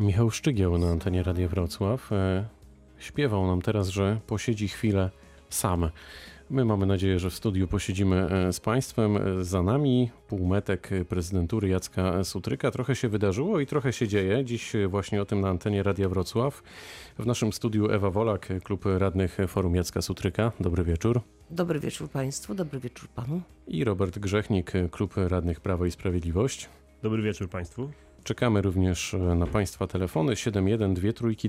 Michał Szczygieł na antenie Radia Wrocław e, śpiewał nam teraz, że posiedzi chwilę sam. My mamy nadzieję, że w studiu posiedzimy e, z Państwem. E, Za nami półmetek prezydentury Jacka Sutryka. Trochę się wydarzyło i trochę się dzieje. Dziś właśnie o tym na antenie Radia Wrocław. W naszym studiu Ewa Wolak, klub radnych Forum Jacka Sutryka. Dobry wieczór. Dobry wieczór Państwu, dobry wieczór Panu. I Robert Grzechnik, klub radnych Prawo i Sprawiedliwość. Dobry wieczór Państwu. Czekamy również e, na Państwa telefony. 71 trójki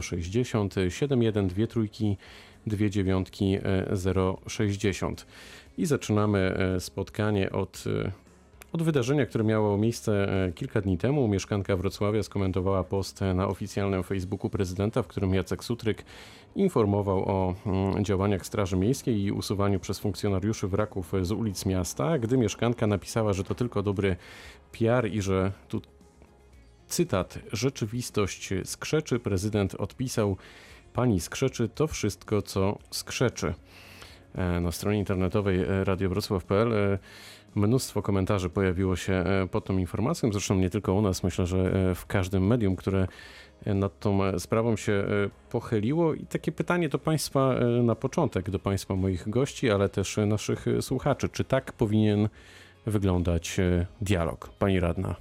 060 71 trójki 060 i zaczynamy e, spotkanie od, e, od wydarzenia, które miało miejsce kilka dni temu. Mieszkanka Wrocławia skomentowała post na oficjalnym Facebooku prezydenta, w którym Jacek Sutryk informował o mm, działaniach Straży Miejskiej i usuwaniu przez funkcjonariuszy wraków z ulic miasta, gdy mieszkanka napisała, że to tylko dobry PR i że tu cytat rzeczywistość skrzeczy, prezydent odpisał pani skrzeczy to wszystko co skrzeczy. E, Na stronie internetowej e, radiowrocław.pl e, mnóstwo komentarzy pojawiło się e, pod tą informacją, zresztą nie tylko u nas, myślę, że e, w każdym medium, które e, nad tą sprawą się pochyliło. I takie pytanie do Państwa na początek, do Państwa moich gości, ale też naszych słuchaczy. Czy tak powinien wyglądać dialog? Pani radna.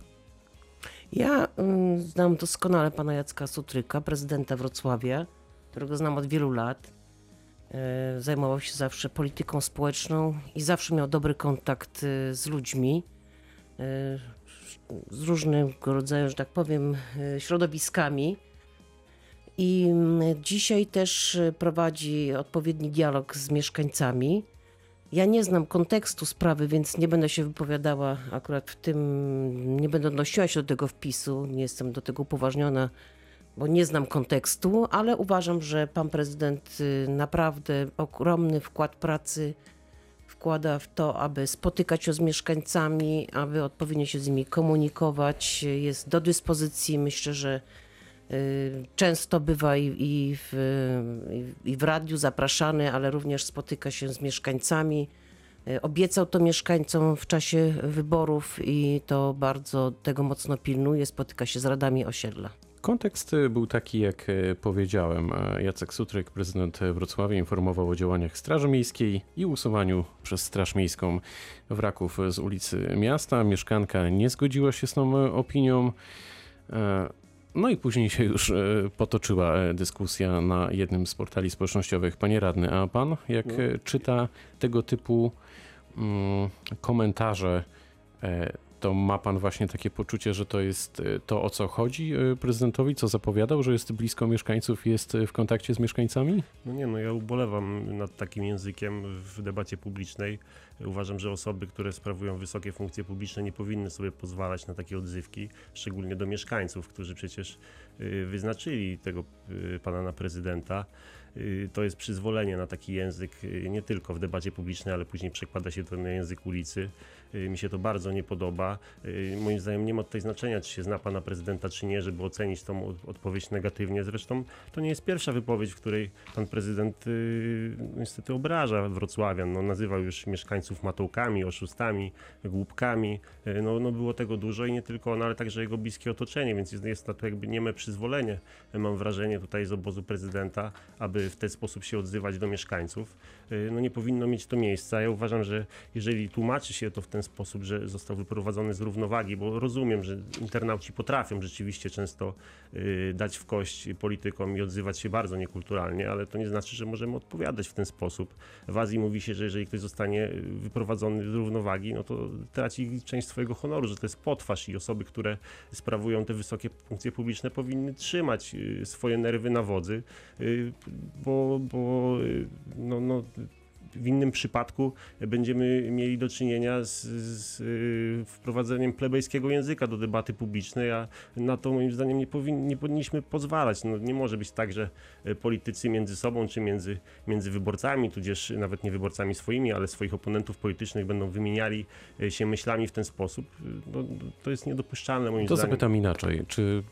Ja mm, znam doskonale pana Jacka Sutryka, prezydenta Wrocławia, którego znam od wielu lat. E, Zajmował się zawsze polityką społeczną i zawsze miał dobry kontakt e, z ludźmi e, z różnego rodzaju, że tak powiem, środowiskami. I mm, dzisiaj też prowadzi odpowiedni dialog z mieszkańcami. Ja nie znam kontekstu sprawy, więc nie będę się wypowiadała akurat w tym, nie będę odnosiła się do tego wpisu, nie jestem do tego upoważniona, bo nie znam kontekstu, ale uważam, że pan prezydent y, naprawdę ogromny wkład pracy wkłada w to, aby spotykać się z mieszkańcami, aby odpowiednio się z nimi komunikować. Jest do dyspozycji, myślę, że y, często bywa i, i, w, i- i w radiu zapraszany, ale również spotyka się z mieszkańcami. Y, Obiecał to mieszkańcom w czasie wyborów i to bardzo tego mocno pilnuje. Spotyka się z radami osiedla. Kontekst y, był taki, jak y, powiedziałem. E, Jacek Sutryk, prezydent Wrocławia, informował o działaniach Straży Miejskiej i usuwaniu przez Straż Miejską wraków z ulicy miasta. Mieszkanka nie zgodziła się z tą e, opinią. E, No i później się już potoczyła dyskusja na jednym z portali społecznościowych. Panie radny, a pan jak No. czyta tego typu mm, komentarze, to ma pan właśnie takie poczucie, że to jest e, to, o co chodzi e, prezydentowi, co zapowiadał, że jest blisko mieszkańców, jest e, w kontakcie z mieszkańcami? No nie, no ja ubolewam nad takim językiem w debacie publicznej. Uważam, że osoby, które sprawują wysokie funkcje publiczne nie powinny sobie pozwalać na takie odzywki, szczególnie do mieszkańców, którzy przecież y, wyznaczyli tego y, pana na prezydenta. Y, To jest przyzwolenie na taki język y, nie tylko w debacie publicznej, ale później przekłada się to na język ulicy. Y, Mi się to bardzo nie podoba. Y, Moim zdaniem nie ma tutaj znaczenia, czy się zna pana prezydenta, czy nie, żeby ocenić tą od- odpowiedź negatywnie. Zresztą to nie jest pierwsza wypowiedź, w której pan prezydent y, niestety obraża Wrocławian. No, nazywał już mieszkańców matołkami, oszustami, głupkami. No, no było tego dużo i nie tylko on, ale także jego bliskie otoczenie, więc jest, jest to jakby nieme przyzwolenie, mam wrażenie tutaj z obozu prezydenta, aby w ten sposób się odzywać do mieszkańców. Y, No nie powinno mieć to miejsca. Ja uważam, że jeżeli tłumaczy się to w ten sposób, że został wyprowadzony z równowagi, bo rozumiem, że internauci potrafią rzeczywiście często y, dać w kość politykom i odzywać się bardzo niekulturalnie, ale to nie znaczy, że możemy odpowiadać w ten sposób. W Azji mówi się, że jeżeli ktoś zostanie y, wyprowadzony z równowagi, no to traci część swojego honoru, że to jest potwarz i osoby, które sprawują te wysokie funkcje publiczne powinny trzymać swoje nerwy na wodzy, bo, bo no, no, w innym przypadku będziemy mieli do czynienia z, z y, wprowadzeniem plebejskiego języka do debaty publicznej, a na to moim zdaniem nie, powin, nie powinniśmy pozwalać. No, nie może być tak, że y, politycy między sobą czy między, między wyborcami, tudzież nawet nie wyborcami swoimi, ale swoich oponentów politycznych będą wymieniali y, się myślami w ten sposób. No, to jest niedopuszczalne moim To zdaniem. zapytam inaczej. Czy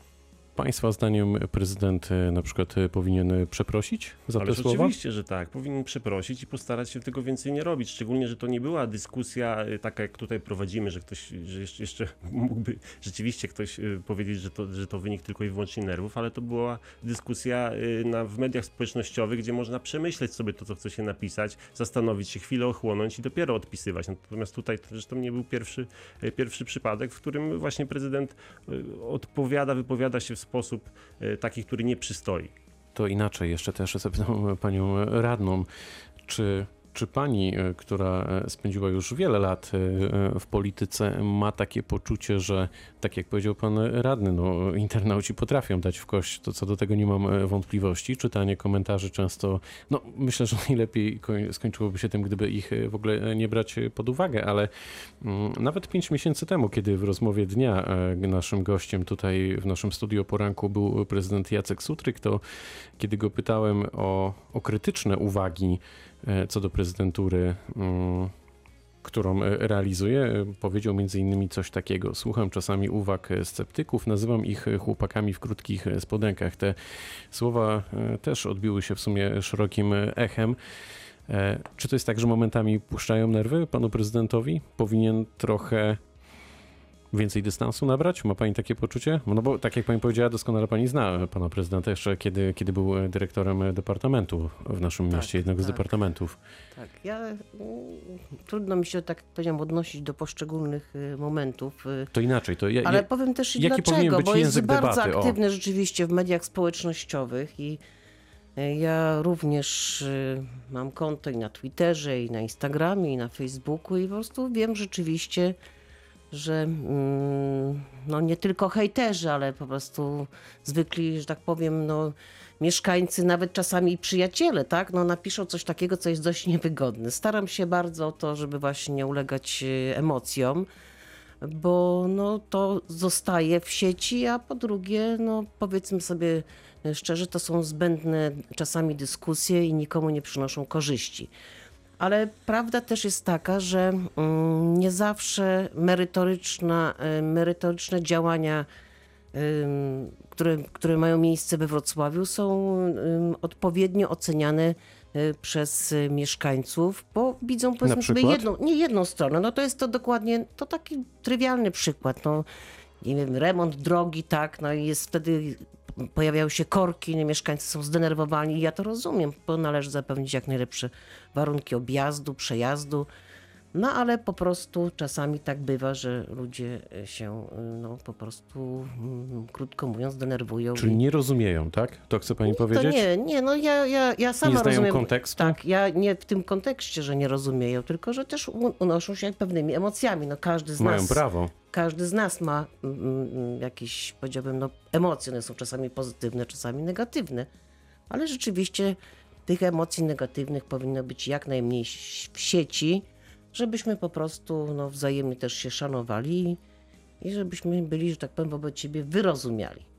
Państwa zdaniem prezydent e, na przykład e, powinien e, przeprosić za Ależ te słowa? oczywiście, że tak. Powinien przeprosić i postarać się tego więcej nie robić. Szczególnie, że to nie była dyskusja taka, jak tutaj prowadzimy, że ktoś, że jeszcze, mógłby rzeczywiście ktoś powiedzieć, że to, że to wynik tylko i wyłącznie nerwów, ale to była dyskusja na, w mediach społecznościowych, gdzie można przemyśleć sobie to, co chce się napisać, zastanowić się, chwilę ochłonąć i dopiero odpisywać. Natomiast tutaj to zresztą nie był pierwszy, pierwszy przypadek, w którym właśnie prezydent odpowiada, wypowiada się w sposób y, taki, który nie przystoi. To inaczej, jeszcze też zapytam panią radną, czy, czy pani, e, która e, spędziła już wiele lat e, w polityce, ma takie poczucie, że tak jak powiedział pan radny, no, internauci potrafią dać w kość, to co do tego nie mam wątpliwości. Czytanie komentarzy często, no myślę, że najlepiej koń- skończyłoby się tym, gdyby ich w ogóle nie brać pod uwagę, ale mm, nawet pięć miesięcy temu, kiedy w rozmowie dnia naszym gościem tutaj w naszym studiu poranku był prezydent Jacek Sutryk, to kiedy go pytałem o, o krytyczne uwagi co do prezydentury, mm, którą e, realizuje, e, powiedział innymi coś takiego. Słucham czasami uwag e, sceptyków, nazywam ich e, chłopakami w krótkich e, spodenkach. Te słowa e, też odbiły się w sumie szerokim e, echem. E, Czy to jest tak, że momentami puszczają nerwy panu prezydentowi? Powinien trochę więcej dystansu nabrać? Ma pani takie poczucie? No bo tak jak pani powiedziała, doskonale pani zna pana prezydenta jeszcze kiedy, kiedy był e, dyrektorem e, departamentu w naszym Tak, mieście, jednego z tak. departamentów. Tak, ja mm, trudno mi się, tak powiedziałam, odnosić do poszczególnych y, momentów. y, To inaczej, to ja, Ale ja, powiem też i dlaczego, bo jest bardzo debaty? O. aktywny rzeczywiście w mediach społecznościowych i y, ja również mam konto i na Twitterze, i na Instagramie, i na Facebooku i po prostu wiem rzeczywiście, że mm, no nie tylko hejterzy, ale po prostu zwykli, że tak powiem, no mieszkańcy, nawet czasami przyjaciele, tak, no napiszą coś takiego, co jest dość niewygodne. Staram się bardzo o to, żeby właśnie nie ulegać y, emocjom, bo no, to zostaje w sieci, a po drugie, no, powiedzmy sobie szczerze, to są zbędne czasami dyskusje i nikomu nie przynoszą korzyści. Ale prawda też jest taka, że mm, nie zawsze merytoryczna, y, merytoryczne działania, ym, które, które mają miejsce we Wrocławiu, są odpowiednio oceniane y, przez y, mieszkańców, bo widzą powiedzmy sobie jedną, nie jedną stronę. No to jest to dokładnie, to taki trywialny przykład. No, nie wiem, remont drogi, tak, no i jest wtedy pojawiają się korki, mieszkańcy są zdenerwowani i ja to rozumiem, bo należy zapewnić jak najlepsze warunki objazdu, przejazdu. No ale po prostu czasami tak bywa, że ludzie się no, po prostu, mm, krótko mówiąc, denerwują. Czyli nie rozumieją, tak? To chce pani to powiedzieć? nie, nie, no ja, ja, ja sama Nie znają rozumiem. kontekstu? Tak, ja nie w tym kontekście, że nie rozumieją, tylko że też unoszą się pewnymi emocjami. No każdy z Mają nas prawo. każdy z nas ma mm, mm, jakieś, powiedziałbym, no, emocje. One są czasami pozytywne, czasami negatywne. Ale rzeczywiście tych emocji negatywnych powinno być jak najmniej w sieci, żebyśmy po prostu no, wzajemnie też się szanowali i żebyśmy byli, że tak powiem, wobec siebie wyrozumiali.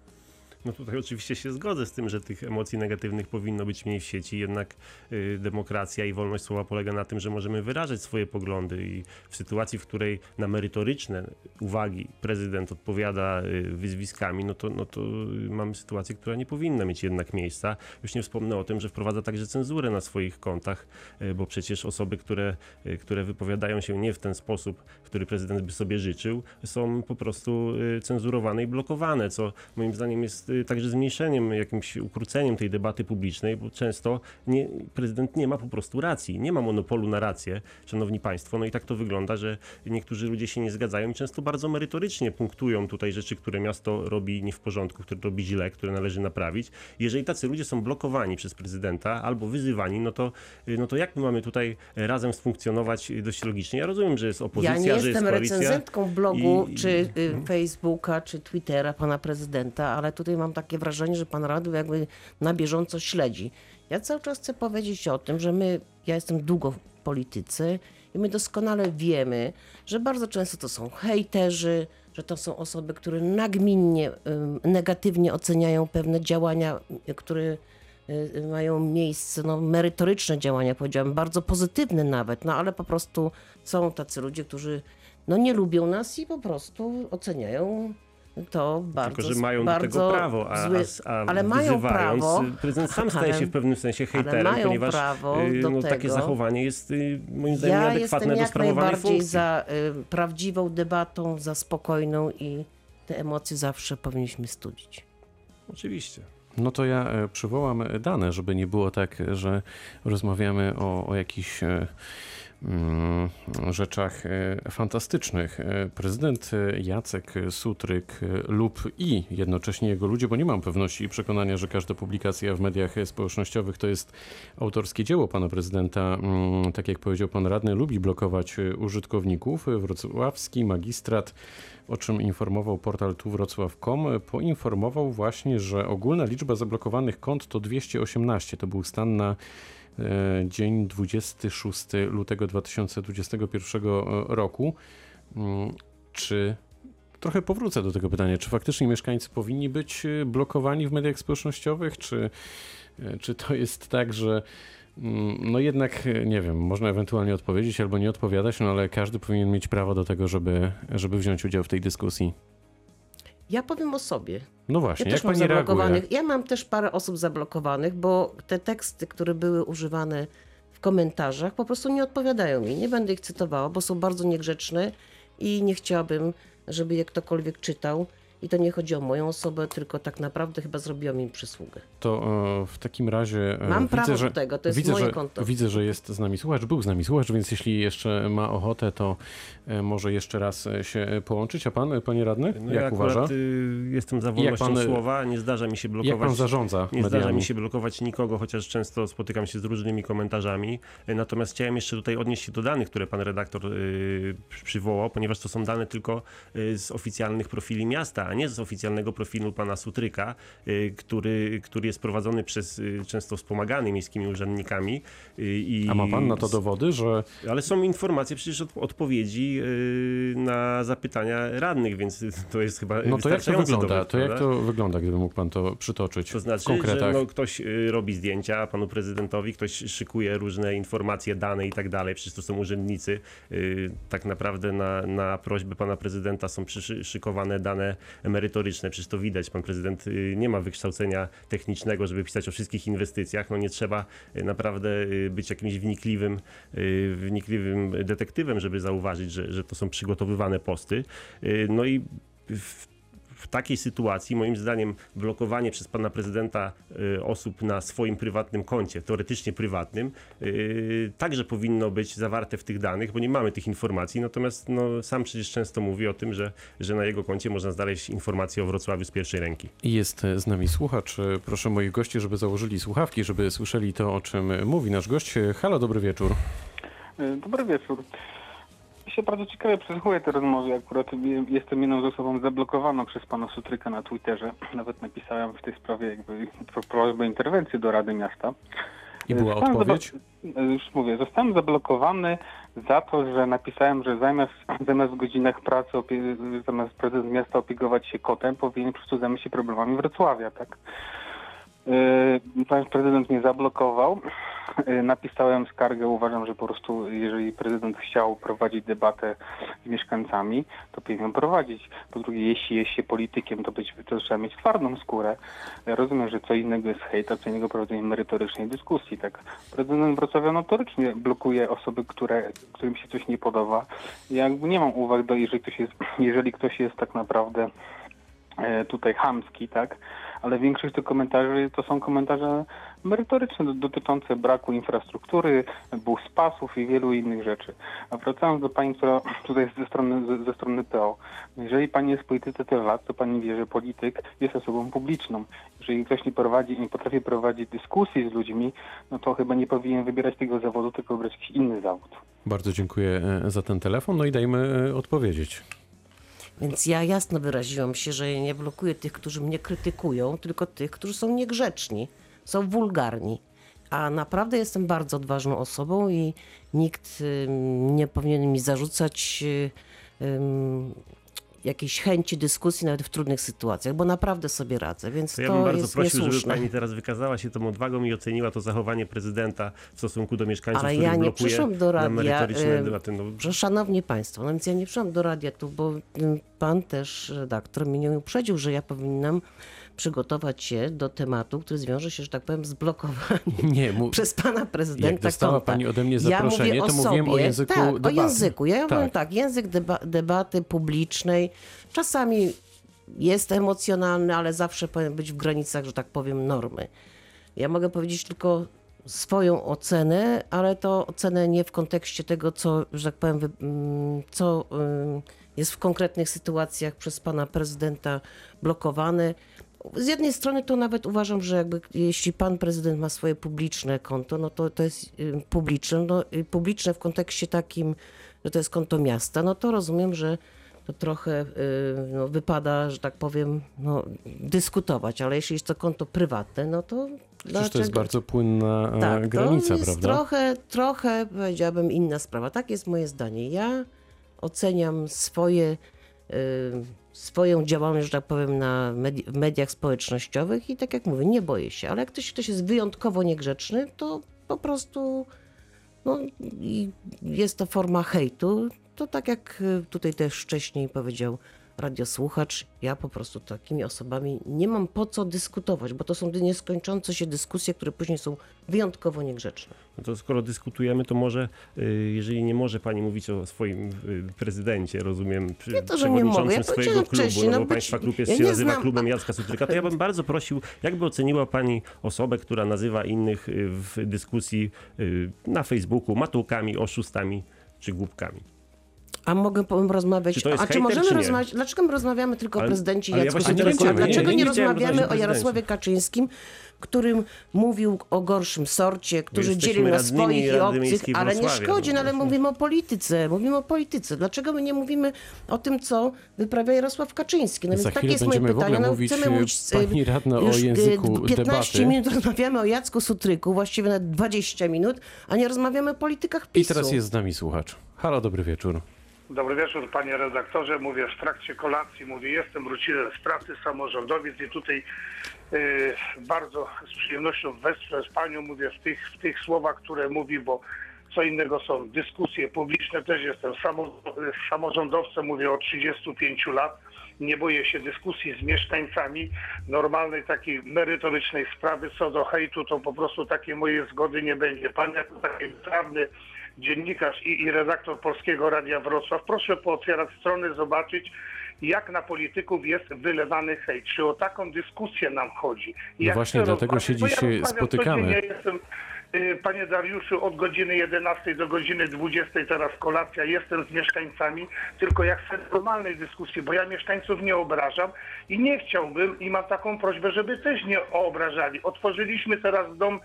No tutaj oczywiście się zgodzę z tym, że tych emocji negatywnych powinno być mniej w sieci, jednak y, demokracja i wolność słowa polega na tym, że możemy wyrażać swoje poglądy i w sytuacji, w której na merytoryczne uwagi prezydent odpowiada y, wyzwiskami, no to, no to y, mamy sytuację, która nie powinna mieć jednak miejsca. Już nie wspomnę o tym, że wprowadza także cenzurę na swoich kontach, y, bo przecież osoby, które, y, które wypowiadają się nie w ten sposób, który prezydent by sobie życzył, są po prostu y, cenzurowane i blokowane, co moim zdaniem jest także zmniejszeniem, jakimś ukróceniem tej debaty publicznej, bo często nie, prezydent nie ma po prostu racji, nie ma monopolu na rację, szanowni państwo. No i tak to wygląda, że niektórzy ludzie się nie zgadzają i często bardzo merytorycznie punktują tutaj rzeczy, które miasto robi nie w porządku, które robi źle, które należy naprawić. Jeżeli tacy ludzie są blokowani przez prezydenta albo wyzywani, no to, y, no to jak my mamy tutaj razem sfunkcjonować y, dość logicznie? Ja rozumiem, że jest opozycja, Ja nie że jest jestem koalicja. recenzentką blogu, i- czy y, Mhm. Facebooka, czy Twittera pana prezydenta, ale tutaj mam takie wrażenie, że pan Radu jakby na bieżąco śledzi. Ja cały czas chcę powiedzieć o tym, że my, ja jestem długo w polityce i my doskonale wiemy, że bardzo często to są hejterzy, że to są osoby, które nagminnie, negatywnie oceniają pewne działania, y, które y, mają miejsce, no, merytoryczne działania, powiedziałam, bardzo pozytywne nawet, no ale po prostu są tacy ludzie, którzy no, nie lubią nas i po prostu oceniają to bardzo Tylko, że mają do bardzo tego prawo, a, zły, a, a ale mają prawo, prezydent sam staje się w pewnym sensie hejterem, mają ponieważ prawo y, do no, takie tego. zachowanie jest y, moim zdaniem Ja nieadekwatne jestem do jak sprawowanej najbardziej funkcji. za y, prawdziwą debatą, za spokojną i te emocje zawsze powinniśmy studzić. Oczywiście. No to ja e, przywołam dane, żeby nie było tak, że rozmawiamy o, o jakichś e, rzeczach e, fantastycznych. E, Prezydent e, Jacek Sutryk lub i jednocześnie jego ludzie, bo nie mam pewności i przekonania, że każda publikacja w mediach społecznościowych to jest autorskie dzieło pana prezydenta. Mm, Tak jak powiedział pan radny, lubi blokować użytkowników. Wrocławski magistrat o czym informował portal tuwrocław.com, poinformował właśnie, że ogólna liczba zablokowanych kont to 218. To był stan na dzień 26 lutego 2021 roku. Mm, Czy trochę powrócę do tego pytania, czy faktycznie mieszkańcy powinni być e, blokowani w mediach społecznościowych, czy, e, czy to jest tak, że mm, no jednak, e, nie wiem, można ewentualnie odpowiedzieć albo nie odpowiadać, no ale każdy powinien mieć prawo do tego, żeby, żeby wziąć udział w tej dyskusji. Ja powiem o sobie. No Ja właśnie, jak też mam pani reaguje? zablokowanych. Ja mam też parę osób zablokowanych, bo te teksty, które były używane w komentarzach, po prostu nie odpowiadają mi. Nie będę ich cytowała, bo są bardzo niegrzeczne i nie chciałabym, żeby je ktokolwiek czytał. I to nie chodzi o moją osobę, tylko tak naprawdę chyba zrobiłam im przysługę. To e, w takim razie e, Mam widzę, prawo że, do tego, to jest widzę, moje że, konto. Widzę, że jest z nami słuchacz, był z nami słuchacz, więc jeśli jeszcze ma ochotę, to e, może jeszcze raz e, się połączyć. A pan, e, panie radny, No jak ja uważa? akurat y, jestem za wolnością pan, y, słowa, nie zdarza mi się Jak blokować pan zarządza Nie zdarza mediami? mi się blokować nikogo, chociaż często spotykam się z różnymi komentarzami. E, Natomiast chciałem jeszcze tutaj odnieść się do danych, które pan redaktor y, przy- przywołał, ponieważ to są dane tylko y, z oficjalnych profili miasta, a nie z oficjalnego profilu pana Sutryka, y, który, który jest prowadzony przez y, często wspomagany miejskimi urzędnikami. y, I A ma pan na to dowody, że ale są informacje, przecież od, odpowiedzi na zapytania radnych, więc to jest chyba no to jak to wygląda? dowód, To jak to wygląda, gdyby mógł pan to przytoczyć To znaczy, że no, ktoś robi zdjęcia panu prezydentowi, ktoś szykuje różne informacje, dane i tak dalej, przecież to są urzędnicy. Tak naprawdę na, na prośbę pana prezydenta są przyszy- szykowane dane merytoryczne, przecież to widać, pan prezydent y, nie ma wykształcenia technicznego, żeby pisać o wszystkich inwestycjach, no nie trzeba y, naprawdę y, być jakimś wnikliwym, wnikliwym detektywem, żeby zauważyć, że, że to są przygotowywane posty. No i w w takiej sytuacji, moim zdaniem, blokowanie przez pana prezydenta y, osób na swoim prywatnym koncie, teoretycznie prywatnym, y, także powinno być zawarte w tych danych, bo nie mamy tych informacji. Natomiast no, sam przecież często mówi o tym, że, że na jego koncie można znaleźć informacje o Wrocławiu z pierwszej ręki. Jest z nami słuchacz. Proszę moich gości, żeby założyli słuchawki, żeby słyszeli to, o czym mówi nasz gość. Halo, dobry wieczór. Dobry wieczór. Ja się bardzo ciekawie przysłuchuję tej rozmowie. Akurat je- jestem jedną z osobą zablokowaną przez pana Sutryka na Twitterze. Nawet napisałem w tej sprawie jakby pro- prośbę interwencji do Rady Miasta. I była Zostałem odpowiedź? Już mówię, zostałem zablokowany za to, że napisałem, że zamiast, zamiast w godzinach pracy, zamiast prezydent miasta opiekować się kotem, powinien po prostu zająć się problemami Wrocławia, tak? Yy, Pan prezydent mnie zablokował. Yy, Napisałem skargę. Uważam, że po prostu jeżeli prezydent chciał prowadzić debatę z mieszkańcami, to powinien prowadzić. Po drugie, jeśli jest się politykiem, to, być, to trzeba mieć twardą skórę. Ja rozumiem, że co innego jest hejt, a co innego prowadzenie merytorycznej dyskusji. Tak. Prezydent Wrocławia notorycznie blokuje osoby, które, którym się coś nie podoba. Ja nie mam uwag do, jeżeli ktoś jest, jeżeli ktoś jest tak naprawdę e, tutaj chamski, tak? Ale większość tych komentarzy to są komentarze merytoryczne do- dotyczące braku infrastruktury, bus pasów i wielu innych rzeczy. A wracając do pani, która tutaj jest ze strony, ze, strony PO. Jeżeli pani jest polityce tyle lat, to pani wie, że polityk jest osobą publiczną. Jeżeli ktoś nie prowadzi, nie potrafi prowadzić dyskusji z ludźmi, no to chyba nie powinien wybierać tego zawodu, tylko wybrać jakiś inny zawód. Bardzo dziękuję e, za ten telefon. No i dajmy e, odpowiedzieć. Więc ja jasno wyraziłam się, że nie blokuję tych, którzy mnie krytykują, tylko tych, którzy są niegrzeczni, są wulgarni. A naprawdę jestem bardzo odważną osobą i nikt nie powinien mi zarzucać y, jakiejś chęci dyskusji nawet w trudnych sytuacjach, bo naprawdę sobie radzę, więc To to, ja bym bardzo jest prosił, żeby niesłuszne. pani teraz wykazała się tą odwagą i oceniła to zachowanie prezydenta w stosunku do mieszkańców, Ale ja nie przyszłam do radia, debaty. No, Że szanowni Państwo, no więc ja nie przyszłam do radia tu, bo pan też, redaktor, mnie uprzedził, że ja powinnam przygotować się do tematu, który zwiąże się, że tak powiem, z blokowaniem Nie, mu... przez pana prezydenta Jak dostała konta. pani ode mnie ja zaproszenie, mówię o to mówiłem o sobie, języku tak, debaty. o języku. Ja Tak. mówię tak, język deba debaty publicznej. Czasami jest emocjonalny, ale zawsze powinien być w granicach, że tak powiem, normy. Ja mogę powiedzieć tylko swoją ocenę, ale to ocenę nie w kontekście tego, co, że tak powiem, mm, co ym, jest w konkretnych sytuacjach przez pana prezydenta blokowane. Z jednej strony to nawet uważam, że jakby jeśli pan prezydent ma swoje publiczne konto, no to to jest y, publiczne, no, y, publiczne w kontekście takim, że to jest konto miasta, no to rozumiem, że to trochę y, no, wypada, że tak powiem, no, dyskutować, ale jeśli jest to konto prywatne, no to Przecież to jest bardzo płynna e, tak, granica, to jest prawda? trochę, trochę, powiedziałabym, inna sprawa. Tak jest moje zdanie. Ja oceniam swoje, y, swoją działalność, że tak powiem, na medi- w mediach społecznościowych i tak jak mówię, nie boję się. Ale jak ktoś, ktoś jest wyjątkowo niegrzeczny, to po prostu no, jest to forma hejtu. To tak jak y, tutaj też wcześniej powiedział radiosłuchacz, ja po prostu takimi osobami nie mam po co dyskutować, bo to są nieskończące się dyskusje, które później są wyjątkowo niegrzeczne. No to skoro dyskutujemy, to może, y, jeżeli nie może pani mówić o swoim y, prezydencie, rozumiem, przy- Nie to, że nie mogę. przewodniczącym Ja swojego klubu, no no bo być- państwa klub jest, ja się nie nazywa znam- klubem Jacka Sutryka, to ja bym bardzo prosił, jakby oceniła pani osobę, która nazywa innych y, w dyskusji na Facebooku matułkami, oszustami czy głupkami. A mogę rozmawiać. Czy to jest A czy hejter, możemy czy rozmawiać? Dlaczego my rozmawiamy tylko Ale- o prezydencie ale ja Jacku Sutryku? A dlaczego nie, nie, nie rozmawiamy o o Jarosławie Kaczyńskim, którym mówił o gorszym sorcie, który jesteśmy dzielił na swoich i obcych, ale nie szkodzi, no ale mówimy o polityce. Mówimy o polityce. Dlaczego my nie mówimy o tym, co wyprawia Jarosław Kaczyński? No więc takie jest moje pytanie. No, mówić, chcemy mówić e, e, pani radna, o już, e, języku 15 debaty. minut rozmawiamy o Jacku Sutryku, właściwie nawet 20 minut, a nie rozmawiamy o politykach I PiSu. teraz jest z nami słuchacz. Halo, dobry wieczór. Dobry wieczór panie redaktorze. Mówię w trakcie kolacji, mówię jestem, wróciłem z pracy, samorządowiec i tutaj y, bardzo z przyjemnością wesprę z panią, mówię w tych, w tych słowach, które mówi, bo co innego są dyskusje publiczne. Też jestem samo, samorządowcem, mówię od 35 lat. Nie boję się dyskusji z mieszkańcami, normalnej takiej merytorycznej sprawy co do hejtu, to po prostu takiej mojej zgody nie będzie. Pan jako taki prawny dziennikarz i, i redaktor Polskiego Radia Wrocław, proszę pootwierać strony, zobaczyć jak na polityków jest wylewany hejt. Czy o taką dyskusję nam chodzi? No Jak właśnie dlatego się bo ja spotykamy. codziennie, Jestem, y, panie Dariuszu, od godziny 11 do godziny 20 teraz kolacja. Jestem z mieszkańcami, tylko ja chcę normalnej dyskusji, bo ja mieszkańców nie obrażam i nie chciałbym i mam taką prośbę, żeby też nie obrażali. Otworzyliśmy teraz dom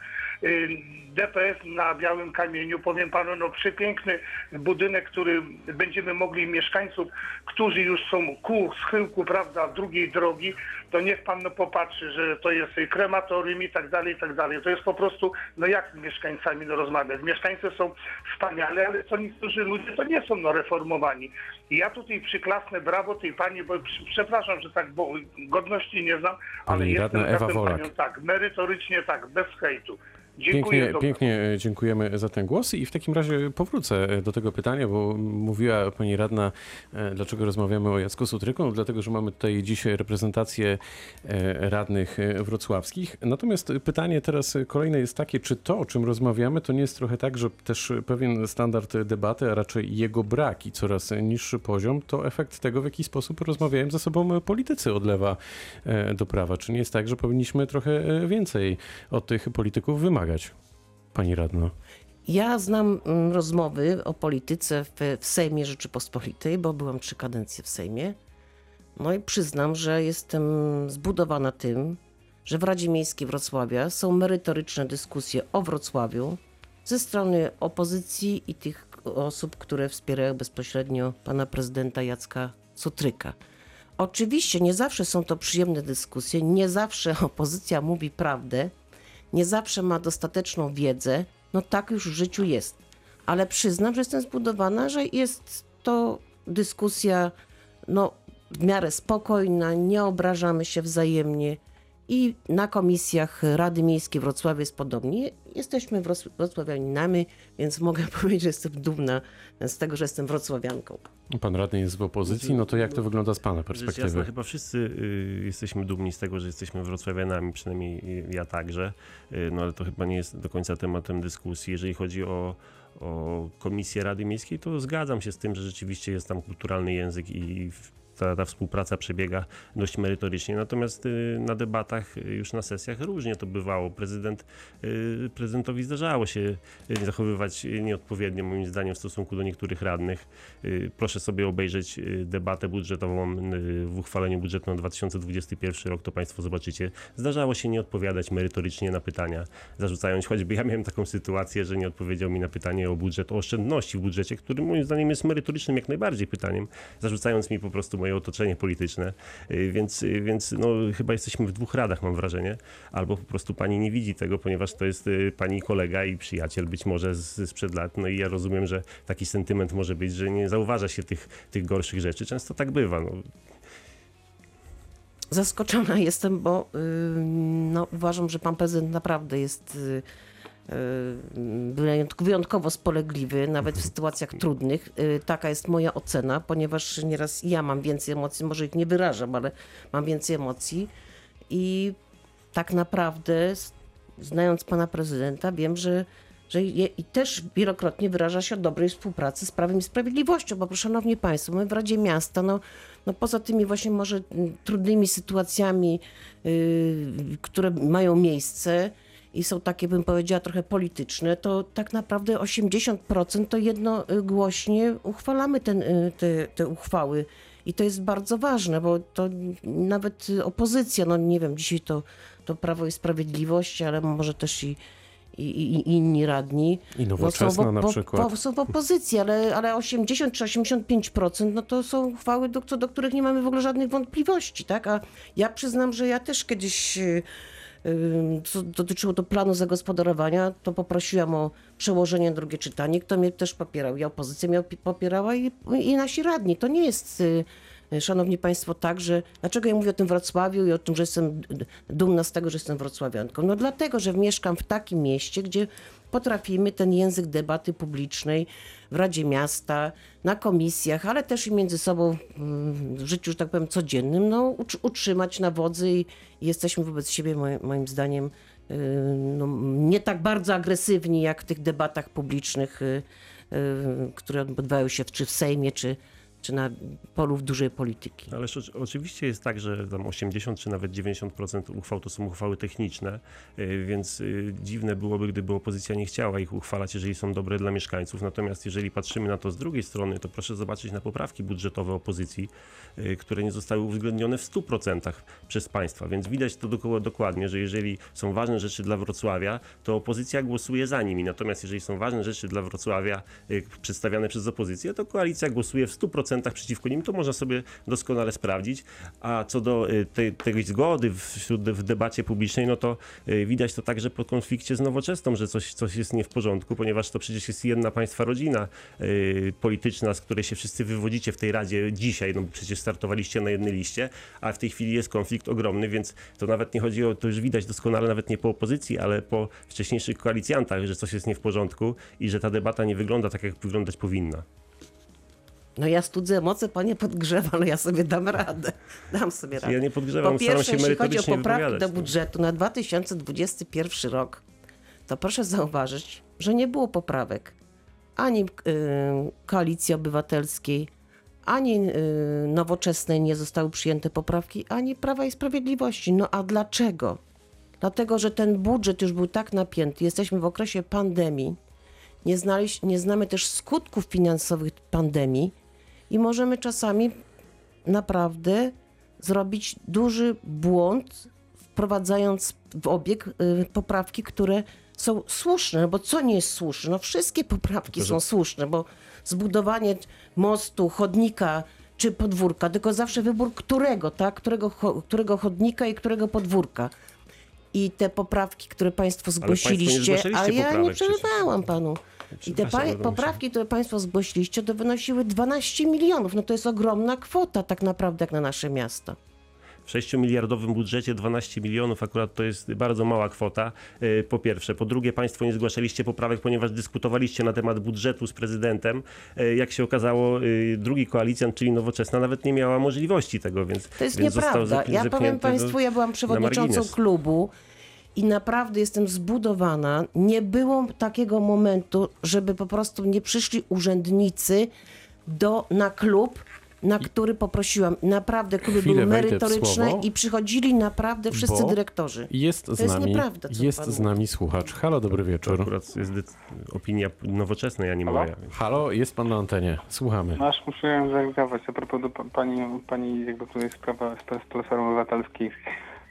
DPS na Białym Kamieniu. Powiem panu, no przepiękny budynek, który będziemy mogli mieszkańców, którzy już są ku schyłku, prawda, drugiej drogi, to niech pan no, popatrzy, że to jest krematorium i tak dalej, i tak dalej. To jest po prostu, no jak z mieszkańcami no, rozmawiać? Mieszkańcy są wspaniale, ale co niektórzy ludzie to nie są no, reformowani. I ja tutaj przyklasnę brawo tej pani, bo przepraszam, że tak, bo godności nie znam, ale Pani jestem Ewa Wolak. panią, tak, merytorycznie tak, bez hejtu. Dziękuję. Pięknie, pięknie e, dziękujemy za ten głos i w takim razie powrócę e, do tego pytania, bo mówiła pani radna, e, dlaczego rozmawiamy o Jacku Sutryku, no dlatego, że mamy tutaj dziś reprezentację radnych wrocławskich. Natomiast pytanie teraz kolejne jest takie, czy to, o czym rozmawiamy, to nie jest trochę tak, że też pewien standard debaty, a raczej jego brak i coraz niższy poziom, to efekt tego, w jaki sposób rozmawiają ze sobą politycy od lewa do prawa. Czy nie jest tak, że powinniśmy trochę więcej od tych polityków wymagać? Pani radna. Ja znam mm, rozmowy o polityce w, w Sejmie Rzeczypospolitej, bo byłam trzy kadencje w Sejmie. No i przyznam, że jestem zbudowana tym, że w Radzie Miejskiej Wrocławia są merytoryczne dyskusje o Wrocławiu ze strony opozycji i tych osób, które wspierają bezpośrednio pana prezydenta Jacka Sutryka. Oczywiście nie zawsze są to przyjemne dyskusje, nie zawsze opozycja mówi prawdę, nie zawsze ma dostateczną wiedzę, no tak już w życiu jest. Ale przyznam, że jestem zbudowana, że jest to dyskusja, no w miarę spokojna, nie obrażamy się wzajemnie. I na komisjach Rady Miejskiej Wrocławia jest podobnie. Jesteśmy wroc- wrocławianinami, więc mogę powiedzieć, że jestem dumna z tego, że jestem wrocławianką. Pan radny jest w opozycji, no to jak to wygląda z pana perspektywy? jasna, chyba wszyscy y, jesteśmy dumni z tego, że jesteśmy wrocławianami, przynajmniej y, ja także, y, no ale to chyba nie jest do końca tematem dyskusji. Jeżeli chodzi o, o Komisję Rady Miejskiej, to zgadzam się z tym, że rzeczywiście jest tam kulturalny język i ta, ta współpraca przebiega dość merytorycznie. Natomiast y, na debatach, y, już na sesjach różnie to bywało. Prezydent, y, prezydentowi zdarzało się zachowywać nieodpowiednio, moim zdaniem, w stosunku do niektórych radnych. Proszę sobie obejrzeć debatę budżetową w uchwaleniu budżetu na 2021 rok, to Państwo zobaczycie. Zdarzało się nie odpowiadać merytorycznie na pytania, zarzucając, choćby ja miałem taką sytuację, że nie odpowiedział mi na pytanie o budżet, o oszczędności w budżecie, który moim zdaniem jest merytorycznym jak najbardziej pytaniem, zarzucając mi po prostu moje otoczenie polityczne. Y, Więc, y, więc no, chyba jesteśmy w dwóch radach, mam wrażenie, albo po prostu Pani nie widzi tego, ponieważ to jest y, Pani kolega i przyjaciel być może z, sprzed lat, no i ja rozumiem, że taki sentyment może być, że nie zauważa się tych, tych gorszych rzeczy. Często tak bywa. No. Zaskoczona jestem, bo no, uważam, że pan prezydent naprawdę jest wyjątkowo spolegliwy, nawet w sytuacjach trudnych. Y, Taka jest moja ocena, ponieważ nieraz ja mam więcej emocji, może ich nie wyrażam, ale mam więcej emocji i tak naprawdę, znając pana prezydenta, wiem, że, że je, i też wielokrotnie wyraża się o dobrej współpracy z Prawem i Sprawiedliwością, bo szanowni państwo, my w Radzie Miasta, no, no poza tymi właśnie może trudnymi sytuacjami, yy, które mają miejsce i są takie, bym powiedziała, trochę polityczne, to tak naprawdę 80% to jednogłośnie uchwalamy ten, y, te, te uchwały. I to jest bardzo ważne, bo to nawet opozycja, no nie wiem, dzisiaj to, to Prawo i Sprawiedliwość, ale może też i, i, i inni radni. I No, są, nowoczesna na przykład. po- są w opozycji, ale, ale 80 czy 85% no to są uchwały, do, do których nie mamy w ogóle żadnych wątpliwości, tak? A ja przyznam, że ja też kiedyś, y, y, co dotyczyło to planu zagospodarowania, to poprosiłam o przełożenie drugie czytanie, kto mnie też popierał. Opozycja mnie opi- popierała i, i nasi radni. To nie jest... y, Szanowni Państwo, tak, że dlaczego ja mówię o tym Wrocławiu i o tym, że jestem dumna z tego, że jestem wrocławianką? No dlatego, że mieszkam w takim mieście, gdzie potrafimy ten język debaty publicznej w Radzie Miasta, na komisjach, ale też i między sobą mm, w życiu, że tak powiem, codziennym, no, utrz- utrzymać na wodzy i, jesteśmy wobec siebie, moim, moim zdaniem, y, no, nie tak bardzo agresywni jak w tych debatach publicznych, y, y, które odbywają się czy w Sejmie, czy, czy na polu dużej polityki. Oczy- oczywiście jest tak, że tam 80 czy nawet 90% uchwał to są uchwały techniczne, y, więc y, dziwne byłoby, gdyby opozycja nie chciała ich uchwalać, jeżeli są dobre dla mieszkańców. Natomiast jeżeli patrzymy na to z drugiej strony, to proszę zobaczyć na poprawki budżetowe opozycji, y, które nie zostały uwzględnione w 100% przez państwa. Więc widać to dokładnie, że jeżeli są ważne rzeczy dla Wrocławia, to opozycja głosuje za nimi. Natomiast jeżeli są ważne rzeczy dla Wrocławia przedstawiane przez opozycję, to koalicja głosuje w 100% przeciwko nim. To można sobie doskonale sprawdzić. A co do y, tej, tej zgody wśród, w debacie publicznej, no to y, widać to także po konflikcie z nowoczesną, że coś, coś jest nie w porządku, ponieważ to przecież jest jedna państwa rodzina y, polityczna, z której się wszyscy wywodzicie w tej Radzie dzisiaj, no przecież startowaliście na jednej liście, a w tej chwili jest konflikt ogromny, więc to nawet nie chodzi o, to już widać doskonale nawet nie po opozycji, ale po wcześniejszych koalicjantach, że coś jest nie w porządku i że ta debata nie wygląda tak, jak wyglądać powinna. No ja studzę emocje, panie podgrzewa, ale ja sobie dam radę. Dam sobie radę. Ja nie podgrzewam, Po staram pierwsze, się jeśli chodzi o poprawki do no. budżetu na 2021 rok, to proszę zauważyć, że nie było poprawek ani y, Koalicji Obywatelskiej, ani y, Nowoczesnej nie zostały przyjęte poprawki, ani Prawa i Sprawiedliwości. No a dlaczego? Dlatego, że ten budżet już był tak napięty. Jesteśmy w okresie pandemii. Nie, znaleźć, nie znamy też skutków finansowych pandemii i możemy czasami naprawdę zrobić duży błąd, wprowadzając w obieg y, poprawki, które są słuszne, bo co nie jest słuszne? No wszystkie poprawki są słuszne, bo zbudowanie mostu, chodnika czy podwórka, tylko zawsze wybór którego, tak? Którego, którego chodnika i którego podwórka. I te poprawki, które Państwo państwo nie zgłosiliście, ale ja nie poprawek przecież. przerywałam Panu. I te poprawki, które Państwo zgłosiliście, to wynosiły 12 milionów. No to jest ogromna kwota tak naprawdę jak na nasze miasto. W 6-miliardowym budżecie 12 milionów akurat to jest bardzo mała kwota, y, po pierwsze. Po drugie, Państwo nie zgłaszaliście poprawek, ponieważ dyskutowaliście na temat budżetu z prezydentem. Y, Jak się okazało, y, drugi koalicjant, czyli Nowoczesna, nawet nie miała możliwości tego, więc To jest więc nieprawda. Ja powiem do- Państwu, ja byłam przewodniczącą klubu i naprawdę jestem zbudowana. Nie było takiego momentu, żeby po prostu nie przyszli urzędnicy do, na klub, na który poprosiłam. Naprawdę kluby były merytoryczne słowo, i przychodzili naprawdę wszyscy dyrektorzy. Jest z jest nami, nieprawda, co jest z mówi. nami słuchacz. Halo, dobry To wieczór. akurat jest opinia nowoczesnej, a nie Halo? moja. Halo, jest pan na antenie. Słuchamy. Aż musiałem zareagować a propos do pa- pani, pani jakby tutaj sprawa z, Platformy Obywatelskiej.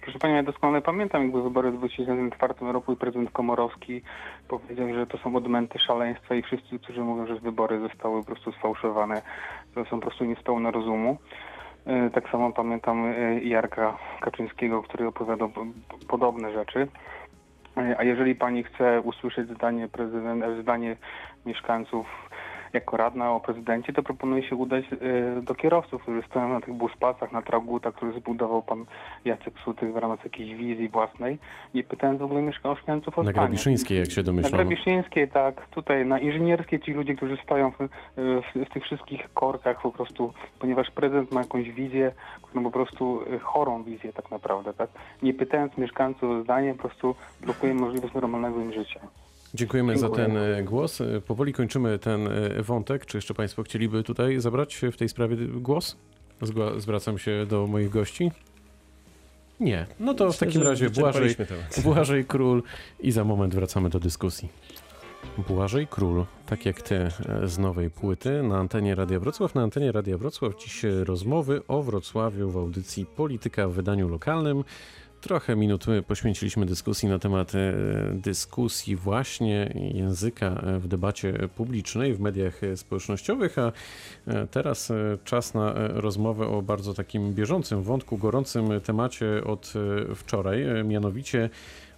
Proszę Pani, ja doskonale pamiętam jakby wybory w 2004 roku i prezydent Komorowski powiedział, że to są odmęty szaleństwa i wszyscy, którzy mówią, że wybory zostały po prostu sfałszowane, to są po prostu niespełna rozumu. E, Tak samo pamiętam e, Jarka Kaczyńskiego, który opowiadał podobne rzeczy. E, A jeżeli pani chce usłyszeć zdanie zdanie mieszkańców jako radna o prezydencie, to proponuję się udać e, do kierowców, którzy stoją na tych buspasach, na tragutach, które zbudował pan Jacek Sutych w ramach jakiejś wizji własnej, nie pytając w ogóle mieszkańców o Na. Grabiszyńskiej, jak się Na domyślam. Grabiszyńskiej, tak, tutaj na Inżynierskiej ci ludzie, którzy stoją w, w, w tych wszystkich korkach po prostu, ponieważ prezydent ma jakąś wizję, którą po prostu e, chorą wizję tak naprawdę, tak, nie pytając mieszkańców o zdanie, po prostu blokuje możliwość normalnego im życia. Dziękujemy za Dziękuję. ten e, głos. E, Powoli kończymy ten e, wątek. Czy jeszcze Państwo chcieliby tutaj zabrać w tej sprawie głos? Zwracam się do moich gości. Nie. No to w Myślę, takim że razie Błażej. Błażej Król i za moment wracamy do dyskusji. Błażej Król, tak jak ty z nowej płyty na antenie Radia Wrocław. Na antenie Radia Wrocław dziś rozmowy o Wrocławiu w audycji Polityka w wydaniu lokalnym. Trochę minut poświęciliśmy dyskusji na temat e, dyskusji właśnie języka e, w debacie publicznej, w mediach e, społecznościowych, a teraz czas na rozmowę o bardzo takim bieżącym wątku, gorącym temacie od wczoraj, mianowicie